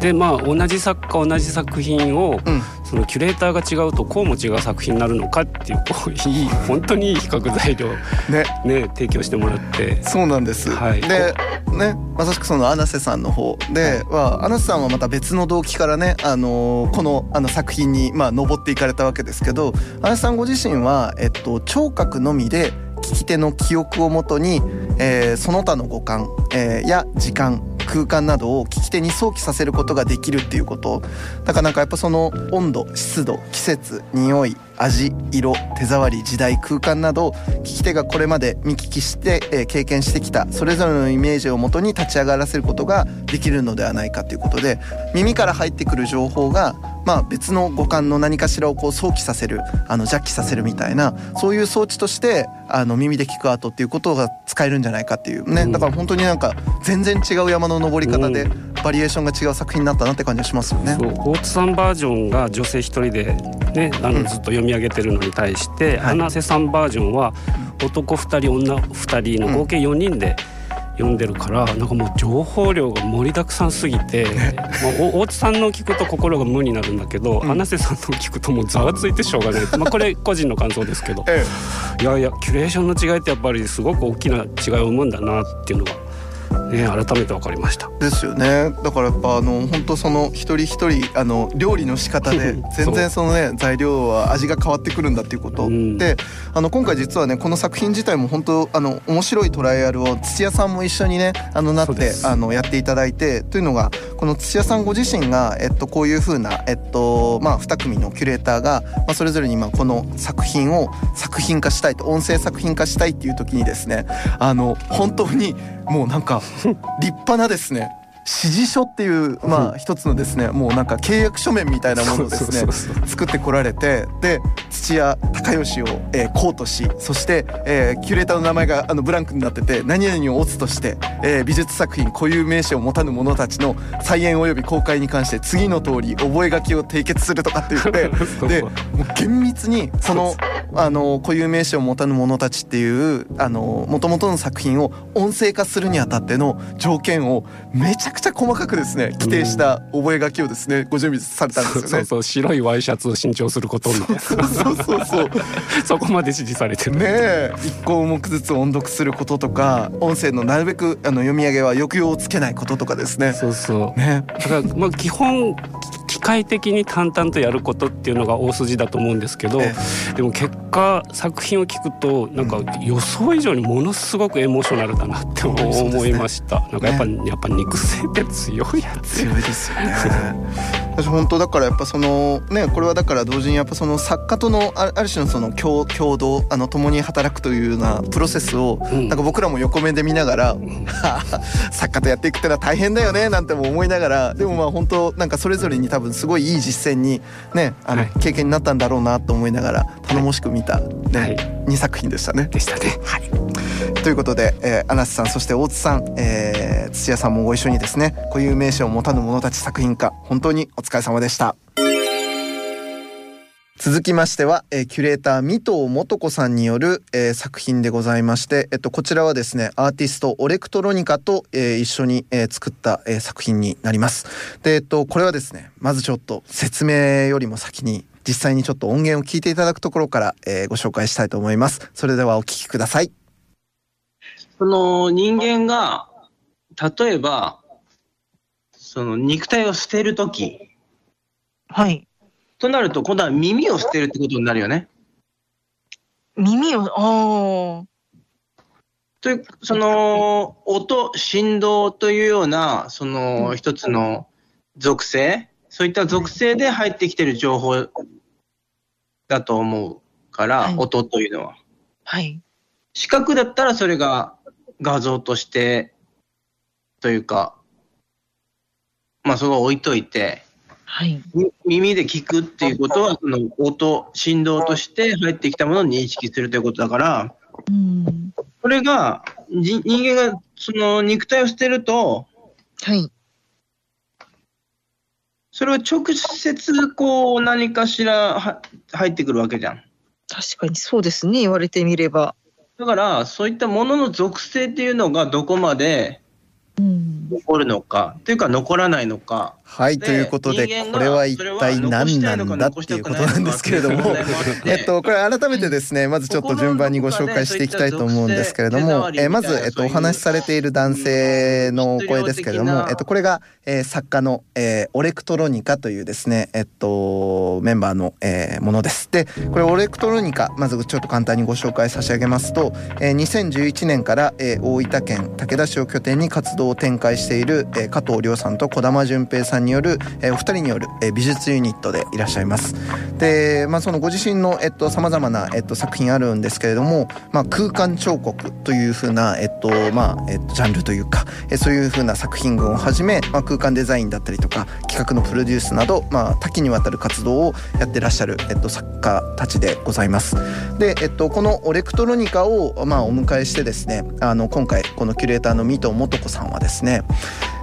でまあ同じ作家同じ作品を、うん。そのキュレーターが違うとこうも違う作品になるのかっていう こういい。本当にいい比較材料ね。ね提供してもらって。そうなんです、はい、でねまさしくその穴瀬さんの方では穴瀬さんはまた別の動機からね、あのー、このあの作品にまあ登っていかれたわけですけど穴瀬さんご自身は、えっと、聴覚のみで聞き手の記憶をもとに、えー、その他の五感、えー、や時間空間などを聞き手に想起させることができるっていうこと。だからなんかやっぱその温度湿度季節匂い味色手触り時代空間など聞き手がこれまで見聞きして、えー、経験してきたそれぞれのイメージをもとに立ち上がらせることができるのではないかということで耳から入ってくる情報がまあ、別の五感の何かしらをこう想起させるあのジャッキさせるみたいなそういう装置としてあの耳で聞くアートっていうことが使えるんじゃないかっていうねだから本当になんか全然違う山の登り方でバリエーションが違う作品になったなって感じがしますよね。大津さんバージョンが女性一人でねあのずっと読み上げてるのに対して、うん、花瀬さんバージョンは男2人女2人の合計4人で、うん読んでるからなんかもう情報量が盛りだくさんすぎて、まあ、大津さんの聞くと心が無になるんだけど、うん、穴瀬さんの聞くともうざわついてしょうがない、まあ、これ個人の感想ですけど、ええ、いやいやキュレーションの違いってやっぱりすごく大きな違いを生むんだなっていうのがね、改めて分かりました。ですよね。だからやっぱあの本当その一人一人あの料理の仕方で全然そのね材料は味が変わってくるんだっていうこと、うん、であの今回実はねこの作品自体も本当あの面白いトライアルを土屋さんも一緒にねあのなってあのやっていただいてというのがこの土屋さんご自身が、えっと、こういうふうな、えっとまあ、2組のキュレーターが、まあ、それぞれにまあこの作品を作品化したいと音声作品化したいっていう時にですねあの本当にもうなんか立派なですね。指示書っていうまあ一つのですねもうなんか契約書面みたいなものをですね作ってこられてで土屋隆義を、えー、コートしそして、えー、キュレーターの名前があのブランクになってて何々をオツとして、えー、美術作品固有名詞を持たぬ者たちの再演及び公開に関して次の通り覚書を締結するとかって言って でもう厳密にそのあの固有名詞を持たぬ者たちっていうあの元々の作品を音声化するにあたっての条件をめちゃくちゃ細かくですね規定した覚書をですねご準備されたんですよね。そうそう白いワイシャツを新調することみたいな。そうそうそうそ こまで指示されてる。ね一項目ずつ音読することとか音声のなるべくあの読み上げは抑揚をつけないこととかですね。そうそう。ね。だからまあ基本機械的に淡々とやることっていうのが大筋だと思うんですけど、でも結果作品を聞くとなんか予想以上にものすごくエモーショナルだなって思いました。なんかやっぱ、ね、やっぱ肉声って強いやつ強いですよね。私本当だからやっぱそのねこれはだから同時にやっぱその作家とのある種のその共共同あの共に働くというようなプロセスを、うん、なんか僕らも横目で見ながら、うん、作家とやっていくってのは大変だよねなんても思いながらでもまあ本当なんかそれぞれに多分すごいいい実践にねあの、経験になったんだろうなと思いながら頼もしく見た、ね。はい、2作品でしたね。でしたね。はい、ということで、えー、アナスさんそして大津さん、えー、土屋さんもご一緒にですね固有名詞を持たぬ者たち作品化本当にお疲れ様でした。続きましては、えー、キュレーター三藤素子さんによる、えー、作品でございまして、えっと、こちらはですねアーティストオレクトロニカと、えー、一緒に、えー、作った、えー、作品になりますで、えっと、これはですねまずちょっと説明よりも先に実際にちょっと音源を聞いていただくところから、えー、ご紹介したいと思います。それではお聞きください。その人間が例えばその肉体を捨てる時。はい。となると、今度は耳を捨てるってことになるよね。耳を、ああ。という、その、音、振動というような、その、一つの属性、そういった属性で入ってきてる情報だと思うから、はい、音というのは。はい。視覚だったらそれが画像として、というか、まあそこは置いといて、はい、耳で聞くっていうことは、その音、振動として入ってきたものを認識するということだから、うん、それが、人間がその肉体を捨てると、はい。それは直接こう何かしら入ってくるわけじゃん。確かにそうですね、言われてみれば。だから、そういったものの属性っていうのがどこまで残るのか、というか残らないのか。はいということでこれは一体何なんだっていうことなんですけれどもえっとこれ改めてですねまずちょっと順番にご紹介していきたいと思うんですけれどもえまずえっとお話しされている男性の声ですけれどもえっとこれがえ作家のえオレクトロニカというですねえっとメンバーのえものです。でこれオレクトロニカまずちょっと簡単にご紹介差し上げますとえ2011年からえ大分県武田市を拠点に活動動を展開している、えー加藤亮さんと児玉淳平さんによる、えーお二人による、えー美術ユニットでいらっしゃいます。で、まあ、そのご自身の、えっと、様々な、えっと、作品あるんですけれども、まあ、空間彫刻というふうな、えっと、まあ、えっと、ジャンルというか、えーそういうふうな作品群をはじめ、まあ、空間デザインだったりとか、企画のプロデュースなど、まあ、多岐にわたる活動をやってらっしゃる、えっと、作家たちでございます。で、えっと、このオレクトロニカを、まあ、お迎えしてですね、あの、今回、このキュレーターの水戸素子さんはですね、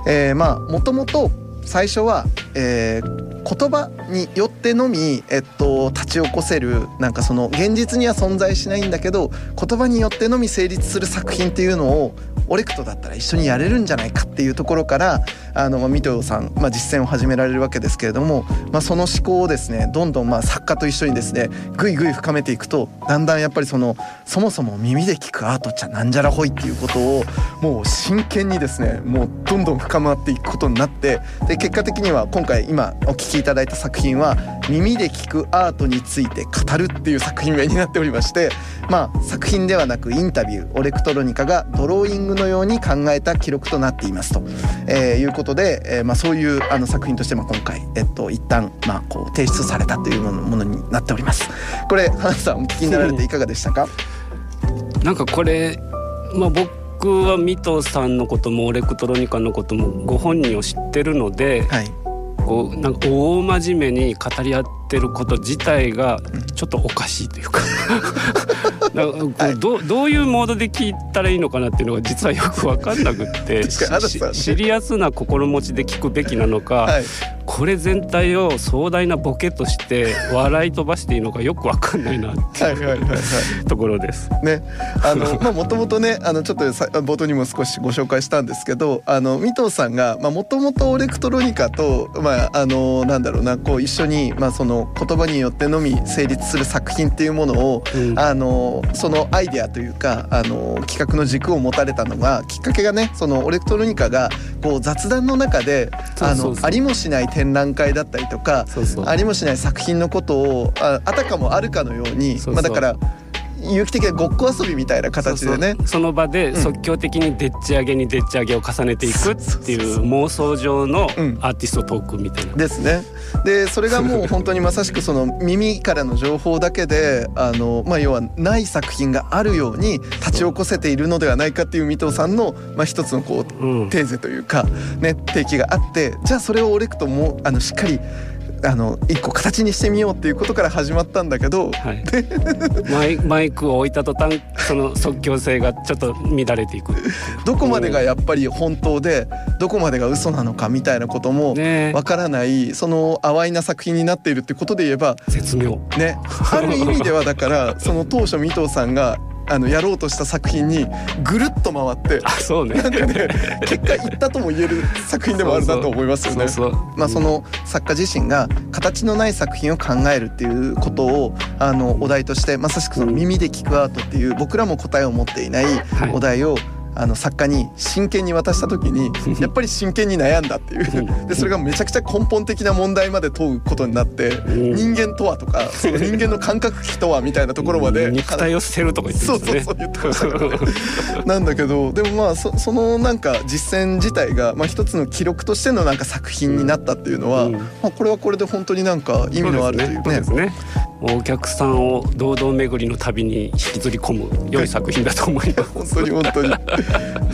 えーまあ、もともと最初は、えー言葉によってのみ、えっと、立ち起こせるなんかその現実には存在しないんだけど言葉によってのみ成立する作品っていうのをオレクトだったら一緒にやれるんじゃないかっていうところからあの、まあ、水戸さん、まあ、実践を始められるわけですけれども、まあ、その思考をですねどんどんまあ作家と一緒にですねぐいぐい深めていくとだんだんやっぱりそのそもそも耳で聞くアートっちゃなんじゃらほいっていうことをもう真剣にですねもうどんどん深まっていくことになってで結果的には今回今お聞きいただいた作品は耳で聞くアートについて語るっていう作品名になっておりましてまあ作品ではなくインタビューオレクトロニカがドローイングのように考えた記録となっていますと、えーいうことで、えーまあ、そういうあの作品としてまあ今回、えっと、一旦まあこう提出されたというものになっております。これ花さんお聞きになられていかがでしたか？なんかこれ、まあ、僕はミトさんのこともオレクトロニカのこともご本人を知ってるので、こうなんか大真面目に語り合ってること自体がちょっとおかしいというかどうどういうモードで聞いたらいいのかなっていうのが実はよく分かんなくって。シリアスな心持ちで聞くべきなのか、はいこれ全体を壮大なボケとして笑い飛ばしていいのかよく分かんないなってはいはいはいはい。ところです。ね、あのまあもともとねあのちょっとさ冒頭にも少しご紹介したんですけどあの三藤さんがもともとオレクトロニカとまああのなんだろうなこう一緒にまあその言葉によってのみ成立する作品っていうものを、あのそのアイデアというかあの企画の軸を持たれたのがきっかけがねそのオレクトロニカがこう雑談の中であのありもしない展覧会だったりとかありもしない作品のことをああたかもあるかのようにまあだから有機的なごっこ遊びみたいな形でね。その場で即興的にでっち上げにでっち上げを重ねていくっていう妄想上のアーティストトークみたいな。ですね。でそれがもう本当にまさしくその耳からの情報だけであの、まあ、要はない作品があるように立ち起こせているのではないかっていう水戸さんの、まあ、一つのこう、テーゼというか、ね、提起があってじゃあそれをオレクトもあのしっかりあの一個形にしてみようっていうことから始まったんだけど、マイマイクを置いた途端その即興性がちょっと乱れていく。どこまでがやっぱり本当でどこまでが嘘なのかみたいなこともわからない、その淡いな作品になっているってことで言えば絶妙ね。ある意味ではだからその当初三藤さんがあのやろうとした作品にぐるっと回ってそうね。なんかね結果いったとも言える作品でもあるなと思いますよね。まあその作家自身が形のない作品を考えるっていうことをあのお題としてまさしくその耳で聞くアートっていう僕らも答えを持っていない。お題を、あの作家に真剣に渡した時に やっぱり真剣に悩んだっていう。でそれがめちゃくちゃ根本的な問題まで問うことになって人間とはとかその人間の感覚器とはみたいなところまで 肉体を捨てるとか言ってそうましたね。そうそう言ってましたからね。なんだけどでもまあそそのなんか実践自体が、まあ、一つの記録としてのなんか作品になったっていうのは、まあ、これはこれで本当になんか意味のあるというね。お客さんを堂々巡りの旅に引きずり込む良い作品だと思います。本当に本当に。ね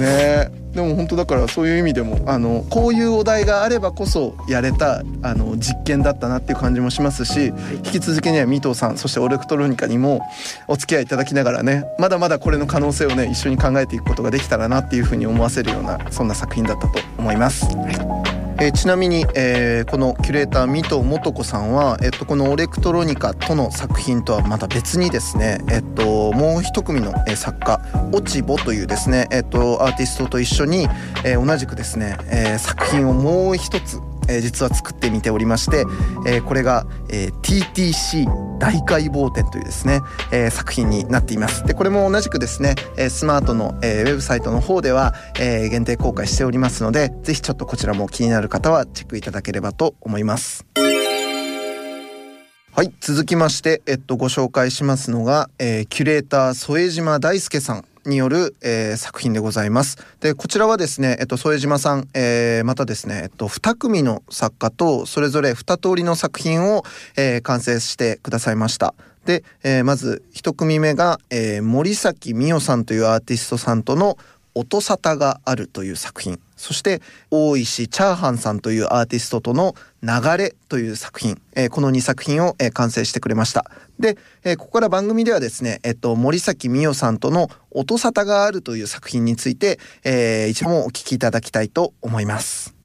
えでも本当だからそういう意味でもあのこういうお題があればこそやれたあの実験だったなっていう感じもしますし引き続きね三藤さんそしてオレクトロニカにもお付き合いいただきながらねまだまだこれの可能性をね一緒に考えていくことができたらなっていうふうに思わせるようなそんな作品だったと思います。えーちなみに、えーこのキュレーター水戸素子さんは、えっと、このオレクトロニカとの作品とはまた別にですね、えっと、もう一組の、えー作家落ちぼというですね、えっと、アーティストと一緒に、えー同じくですね、えー作品をもう一つえー実は作ってみておりまして、えーこれが、えー TTC 大解剖展というですね、えー作品になっています。でこれも同じくですね、えースマートの、えーウェブサイトの方では、えー限定公開しておりますのでぜひちょっとこちらも気になる方はチェックいただければと思います。はい続きまして、えっと、ご紹介しますのが、えーキュレーター添島大輔さん。による、えー、作品でございます。でこちらはですね、えっと、副島さん、えー、またですね、えっと、2組の作家とそれぞれ2通りの作品を、えー、完成してくださいました。で、えー、まず1組目が、えー、森崎美代さんというアーティストさんとの音沙汰があるという作品そして大石チャーハンさんというアーティストとの流れという作品、えー、この2作品を、えー、完成してくれました。で、えー、ここから番組ではですね、えっと、森崎美代さんとの音沙汰があるという作品について、えー、一問お聞きいただきたいと思います。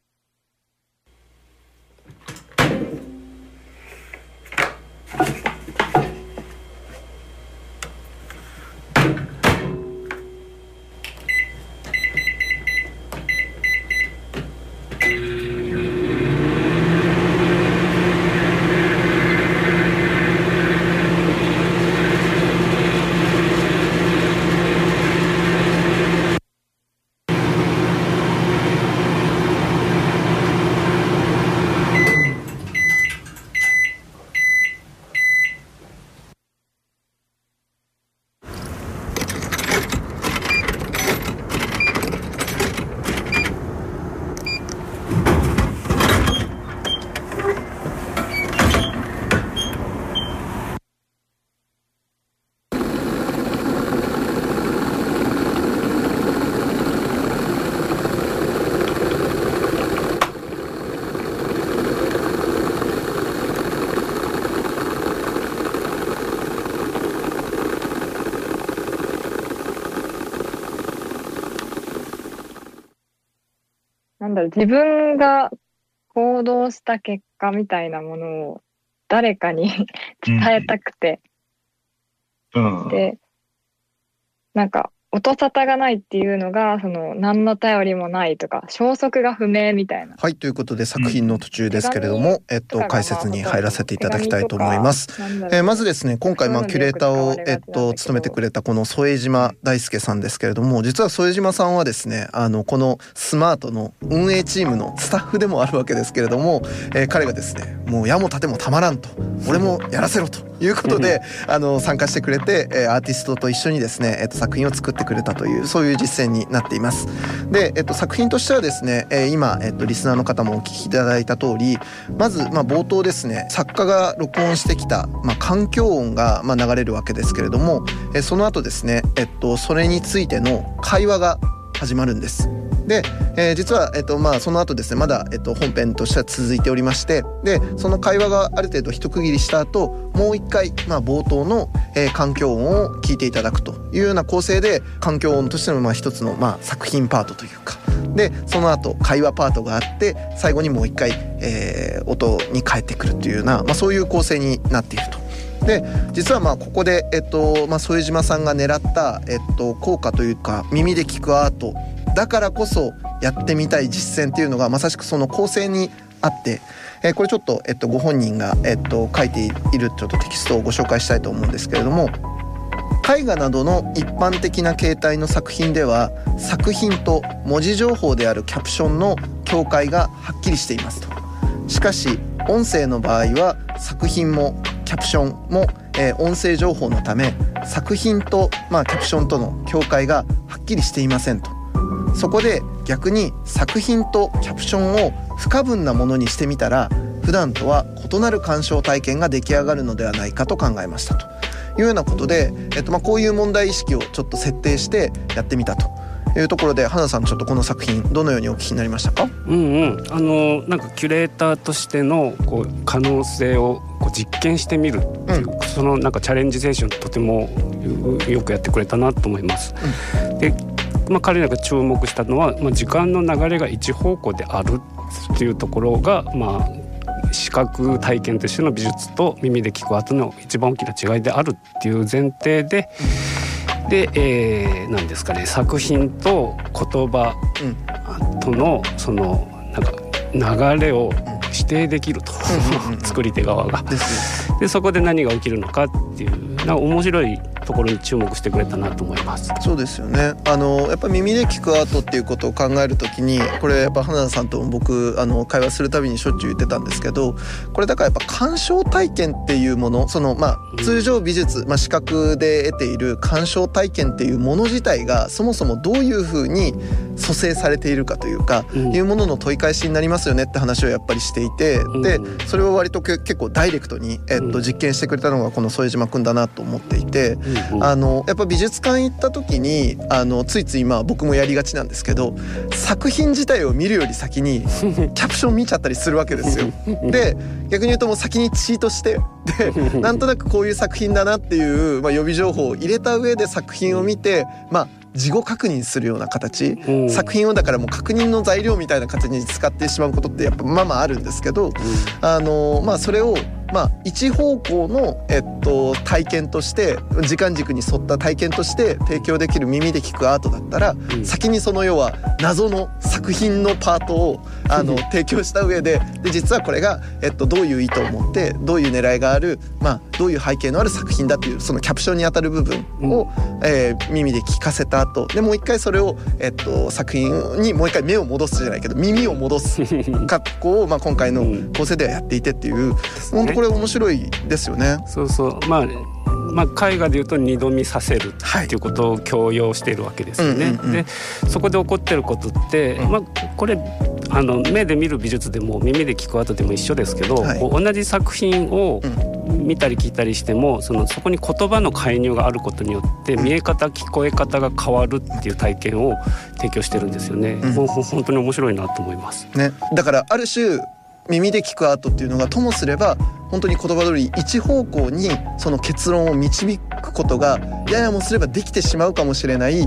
なんだろう、自分が行動した結果みたいなものを誰かに 伝えたくて、うんうん、で、なんか、音沙汰がないっていうのがその何の頼りもないとか消息が不明みたいな。はいということで作品の途中ですけれども、うん、えっと解説に入らせていただきたいと思います。えー、まずですね今回まあキュレーターをえっと務めてくれたこの添島大輔さんですけれども実は添島さんはですねあのこのスマートの運営チームのスタッフでもあるわけですけれども、えー、彼がですねもう矢も盾もたまらんと俺もやらせろということであの参加してくれて、えー、アーティストと一緒にですねえっと作品を作ってくれたというそういう実践になっています。で、えっと、作品としてはですね、えー、今、えっと、リスナーの方もお聞きいただいた通りまず、まあ、冒頭ですね作家が録音してきた、まあ、環境音が、まあ、流れるわけですけれども、えー、その後ですね、えっと、それについての会話が始まるんです。で、えー、実は、えっとまあ、その後ですねまだ、えっと、本編としては続いておりましてでその会話がある程度一区切りした後もう一回、まあ、冒頭の、えー、環境音を聞いていただくというような構成で環境音としての、まあ、一つの、まあ、作品パートというかでその後会話パートがあって最後にもう一回、えー、音に変えてくるというような、まあ、そういう構成になっていると。で実はまあここで、えっとまあ、副島さんが狙った、えっと、効果というか耳で聞くアートだからこそやってみたい実践っていうのがまさしくその構成にあって、えー、これちょっと、えっと、ご本人が、えっと、書いているちょっとテキストをご紹介したいと思うんですけれども絵画などの一般的な形態の作品では作品と文字情報であるキャプションの境界がはっきりしていますと。しかし音声の場合は作品もキャプションも、えー、音声情報のため作品と、まあ、キャプションとの境界がはっきりしていませんとそこで逆に作品とキャプションを不可分なものにしてみたら普段とは異なる鑑賞体験が出来上がるのではないかと考えましたというようなことで、えっとまあ、こういう問題意識をちょっと設定してやってみたと。いうところで花さんちょっとこの作品どのようにお聞きになりましたか？うんうんあのなんかキュレーターとしてのこう可能性をこう実験してみるっていう、うん、そのなんかチャレンジ精神とてもよくやってくれたなと思います。うん、でまあ、彼らが注目したのは、まあ、時間の流れが一方向であるっていうところが、まあ、視覚体験としての美術と耳で聞く後の一番大きな違いであるっていう前提で。で、えー、なんですかね作品と言葉とのそのなんか流れを指定できると。作り手側が。でそこで何が起きるのかっっていうな面白いところに注目してくれたなと思います。そうですよね。あのやっぱ耳で聞くアートっていうことを考えるときに、これやっぱ花田さんとも僕あの会話するたびにしょっちゅう言ってたんですけど、これだからやっぱ鑑賞体験っていうもの、そのまあ通常美術、まあ視覚で得ている鑑賞体験っていうもの自体がそもそもどういうふうに蘇生されているかというか、うん、いうものの問い返しになりますよねって話をやっぱりしていて、うん、でそれを割と結構ダイレクトにえっと実験してくれたのがこの副島君だなと思っていて、うん、あのやっぱ美術館行った時にあのついついまあ僕もやりがちなんですけど作品自体を見るより先に キャプション見ちゃったりするわけですよ。で逆に言うともう先にチートしてで なんとなくこういう作品だなっていう、まあ、予備情報を入れた上で作品を見てまあ事後確認するような形、うん、作品をだからもう確認の材料みたいな形に使ってしまうことってやっぱまあまああるんですけど、うん、あのまあそれをまあ、一方向の、えっと、体験として時間軸に沿った体験として提供できる耳で聞くアートだったら、うん、先にその要は謎の作品のパートをあの 提供した上でで実はこれが、えっと、どういう意図を持ってどういう狙いがある、まあ、どういう背景のある作品だっていうそのキャプションにあたる部分を、うん、えー、耳で聞かせた後でもう一回それを、えっと、作品にもう一回目を戻すじゃないけど耳を戻す格好を、まあ、今回の構成ではやっていてっていう、うん、本当これ面白いですよね。そうそう。まあまあ、絵画でいうと二度見させるっていうことを強要しているわけですよね。でそこで起こってることって、うん、まあ、これあの目で見る美術でも耳で聞く後でも一緒ですけど、はい、同じ作品を見たり聞いたりしてもそのそこに言葉の介入があることによって見え方聞こえ方が変わるっていう体験を提供してるんですよね。うん、本当に面白いなと思います。ね、だからある種耳で聞くアートっていうのがともすれば本当に言葉通り一方向にその結論を導くことがややもすればできてしまうかもしれない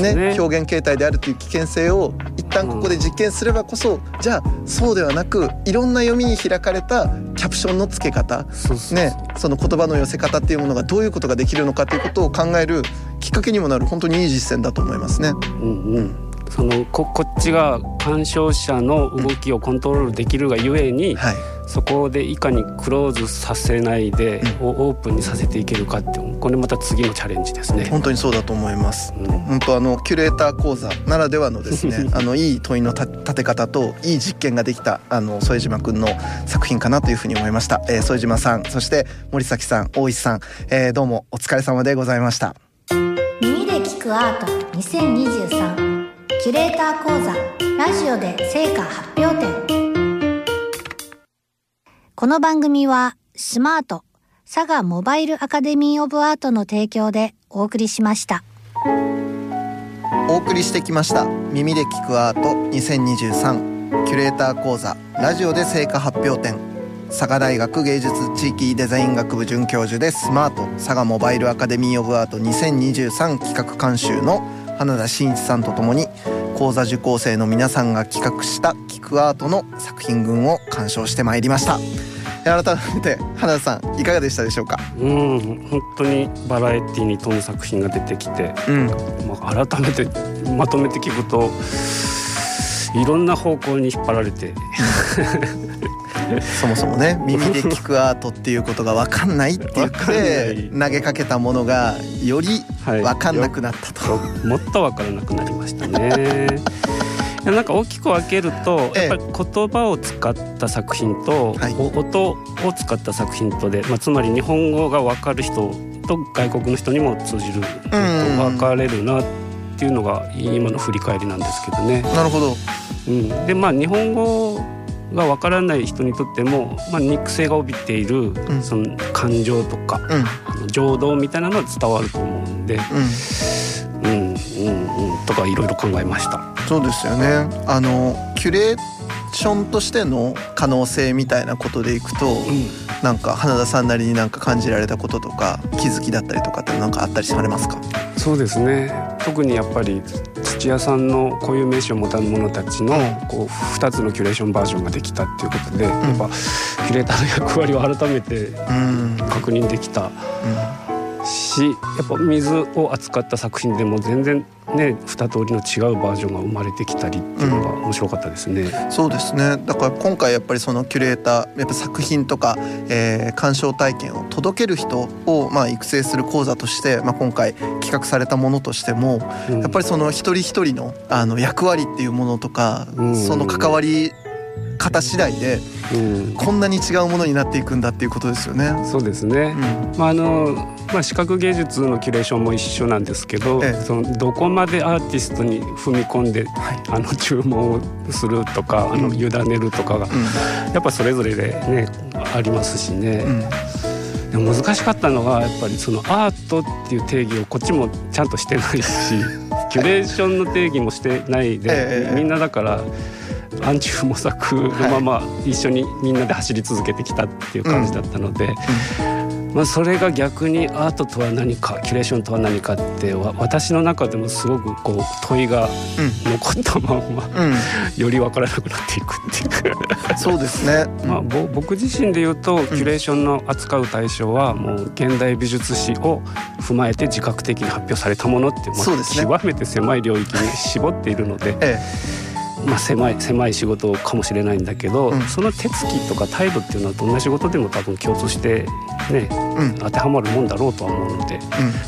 ね、ね、表現形態であるという危険性を一旦ここで実験すればこそ、うん、じゃあそうではなくいろんな読みに開かれたキャプションの付け方ね、その言葉の寄せ方っていうものがどういうことができるのかということを考えるきっかけにもなる本当にいい実践だと思いますね。うんうんそのここっちが鑑賞者の動きをコントロールできるがゆえに、はい、そこでいかにクローズさせないで、うん、オープンにさせていけるかってこれまた次のチャレンジですね。本当にそうだと思います、うん、本当あのキュレーター講座ならではのですねあのいい問いの立て方といい実験ができたあの副島くんの作品かなというふうに思いました、えー、副島さんそして森崎さん大石さん、えー、どうもお疲れ様でございました。耳で聞くアート2023キュレーター講座ラジオで成果発表展。この番組はスマート佐賀モバイルアカデミーオブアートの提供でお送りしました。お送りしてきました耳で聞くアート2023キュレーター講座ラジオで成果発表展。佐賀大学芸術地域デザイン学部准教授でスマート佐賀モバイルアカデミーオブアート2023企画監修の花田真一さんとともに講座受講生の皆さんが企画したキクアートの作品群を鑑賞してまいりました。改めて花田さんいかがでしたでしょうか？うん本当にバラエティに富む作品が出てきて、うん、まあ、改めてまとめて聞くといろんな方向に引っ張られてそもそもね耳で聞くアートっていうことが分かんないって言って投げかけたものがより分かんなくなったと、はい、もっと分からなくなりましたね。なんか大きく分けると、やっぱり言葉を使った作品と、はい、音を使った作品とで、まあ、つまり日本語が分かる人と外国の人にも通じると分かれるなっていうのが今の振り返りなんですけどね。なるほど、うん、でまあ日本語がわからない人にとっても、まあ、肉声が帯びている、うん、その感情とか、うん、情動みたいなのは伝わると思うんで、うん、うん、うんうんとかいろいろ考えました。そうですよね。あのキュレーションとしての可能性みたいなことでいくと、うん、なんか花田さんなりになんか感じられたこととか気づきだったりとかってなんかあったりされますか？そうですね。特にやっぱり土屋さんの固有名詞を持たぬ者たちのこう2つのキュレーションバージョンができたっていうことで、うん、やっぱキュレーターの役割を改めて確認できたしやっぱ水を扱った作品でも全然ね二通りの違うバージョンが生まれてきたりっていうのが面白かったですね。うん、そうですね。だから今回やっぱりそのキュレーターやっぱ作品とか、えー、鑑賞体験を届ける人をまあ育成する講座として、まあ、今回企画されたものとしても、うん、やっぱりその一人一人のあの役割っていうものとか、うん、その関わり方次第で、うん、こんなに違うものになっていくんだっていうことですよね。そうですね。うん、まああのまあ視覚芸術のキュレーションも一緒なんですけど、ええ、そのどこまでアーティストに踏み込んで、はい、あの注文をするとか、あの委ねるとかが、うん、やっぱそれぞれでねありますしね。でも難しかったのはやっぱりそのアートっていう定義をこっちもちゃんとしてないし キュレーションの定義もしてないで、え。みんなだから暗中模索のまま一緒にみんなで走り続けてきたっていう感じだったので、まあ、それが逆にアートとは何かキュレーションとは何かって私の中でもすごくこう問いが残ったまんま、うん、より分からなくなっていくっていう。そうですね、まあ、僕自身で言うとキュレーションの扱う対象はもう現代美術史を踏まえて自覚的に発表されたものって、まあ、極めて狭い領域に絞っているので。ええまあ、狭い狭い仕事かもしれないんだけど、うん、その手つきとか態度っていうのはどんな仕事でも多分共通してね、うん、当てはまるもんだろうとは思うので、うん、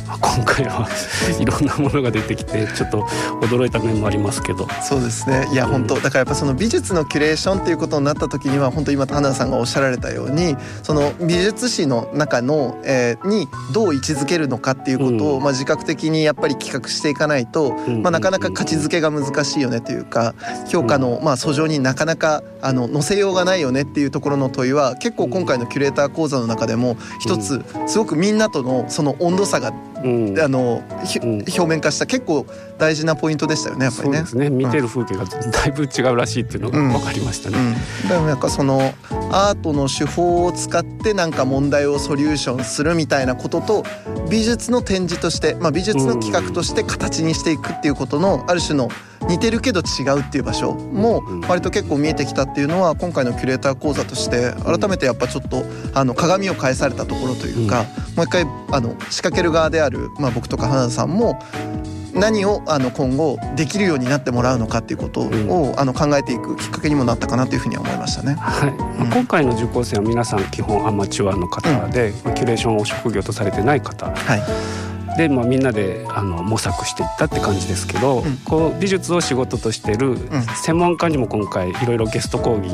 まあ、今回は いろんなものが出てきてちょっと驚いた面もありますけど。そうですね。いや本当だからやっぱその美術のキュレーションっていうことになった時には本当今花田さんがおっしゃられたようにその美術史の中の、えー、にどう位置づけるのかっていうことを、まあ、自覚的にやっぱり企画していかないと、まあ、なかなか価値づけが難しいよねというか評価のまあ訴状になかなかあの載せようがないよねっていうところの問いは結構今回のキュレーター講座の中でも一つすごくみんなとのその温度差がうん、あの、うん、表面化した結構大事なポイントでしたよねやっぱりね。ね。見てる風景がだいぶ違うらしいっていうのが分かりましたね。うん、でもなんかそのアートの手法を使ってなんか問題をソリューションするみたいなことと美術の展示として、まあ、美術の企画として形にしていくっていうことのある種の似てるけど違うっていう場所も割と結構見えてきたっていうのは今回のキュレーター講座として改めてやっぱちょっとあの鏡を返されたところというか、もう一回あの仕掛ける側である、まあ、僕とか花田さんも何をあの今後できるようになってもらうのかっていうことを、うん、あの考えていくきっかけにもなったかなというふうに思いましたね。はい、うん、今回の受講生は皆さん基本アマチュアの方で、うん、キュレーションを職業とされてない方。はい。で、まあ、みんなであの模索していったって感じですけど、うん、こう美術を仕事としてる専門家にも今回いろいろゲスト講義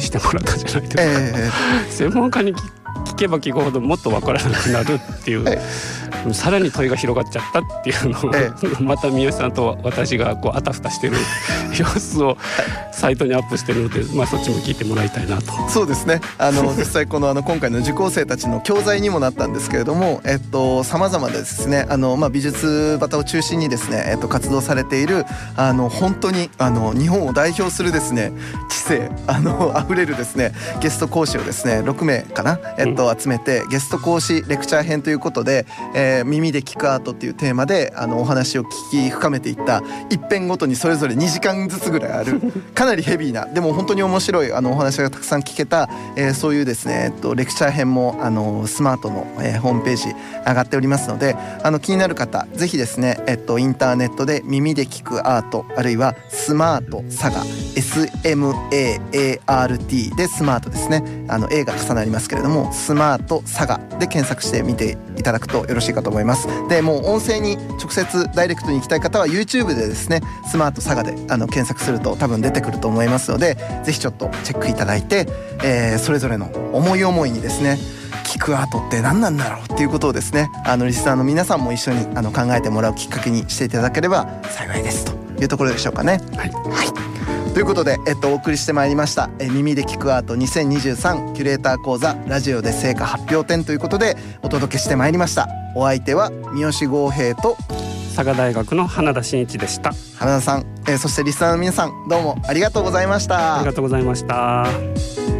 してもらったじゃないですか。はいえー、専門家に聞けば聞くほどもっと分からなくなるっていう、ええ、さらに問いが広がっちゃったっていうのを、え、また三好さんと私がこうあたふたしてる様子をサイトにアップしてるので、まあ、そっちも聞いてもらいたいなと。そうですね。あの 実際このあの今回の受講生たちの教材にもなったんですけれどもさまざまですね。あの、まあ、美術バタを中心にですね、えっと、活動されているあの本当にあの日本を代表するですね知性あの溢れるですねゲスト講師をですね6名かな、えっと、集めてゲスト講師レクチャー編ということで、えー、耳で聞くアートっていうテーマであのお話を聞き深めていった一編ごとにそれぞれ2時間ずつぐらいあるか なりヘビーなでも本当に面白いあのお話がたくさん聞けた、えー、そういうですね、えっと、レクチャー編もあのスマートの、えー、ホームページ上がっておりますのであの気になる方ぜひですね、えっと、インターネットで耳で聞くアートあるいはスマートサガ SMAART でスマートですねあの A が重なりますけれどもスマートサガで検索してみていただくとよろしいかと思います。でもう音声に直接ダイレクトに行きたい方は YouTube でですねスマートサガであの検索すると多分出てくると思いますのでぜひちょっとチェックいただいて、えー、それぞれの思い思いにですね聞くアートって何なんだろうっていうことをですねあのリスナーの皆さんも一緒にあの考えてもらうきっかけにしていただければ幸いですというところでしょうかね。はい、はい。ということで、えっと、お送りしてまいりました「え耳で聞くアート2023キュレーター講座ラジオで成果発表展」ということでお届けしてまいりました。お相手は三好剛平と佐賀大学の花田真一でした。花田さん、えー、そしてリスナーの皆さんどうもありがとうございました。ありがとうございました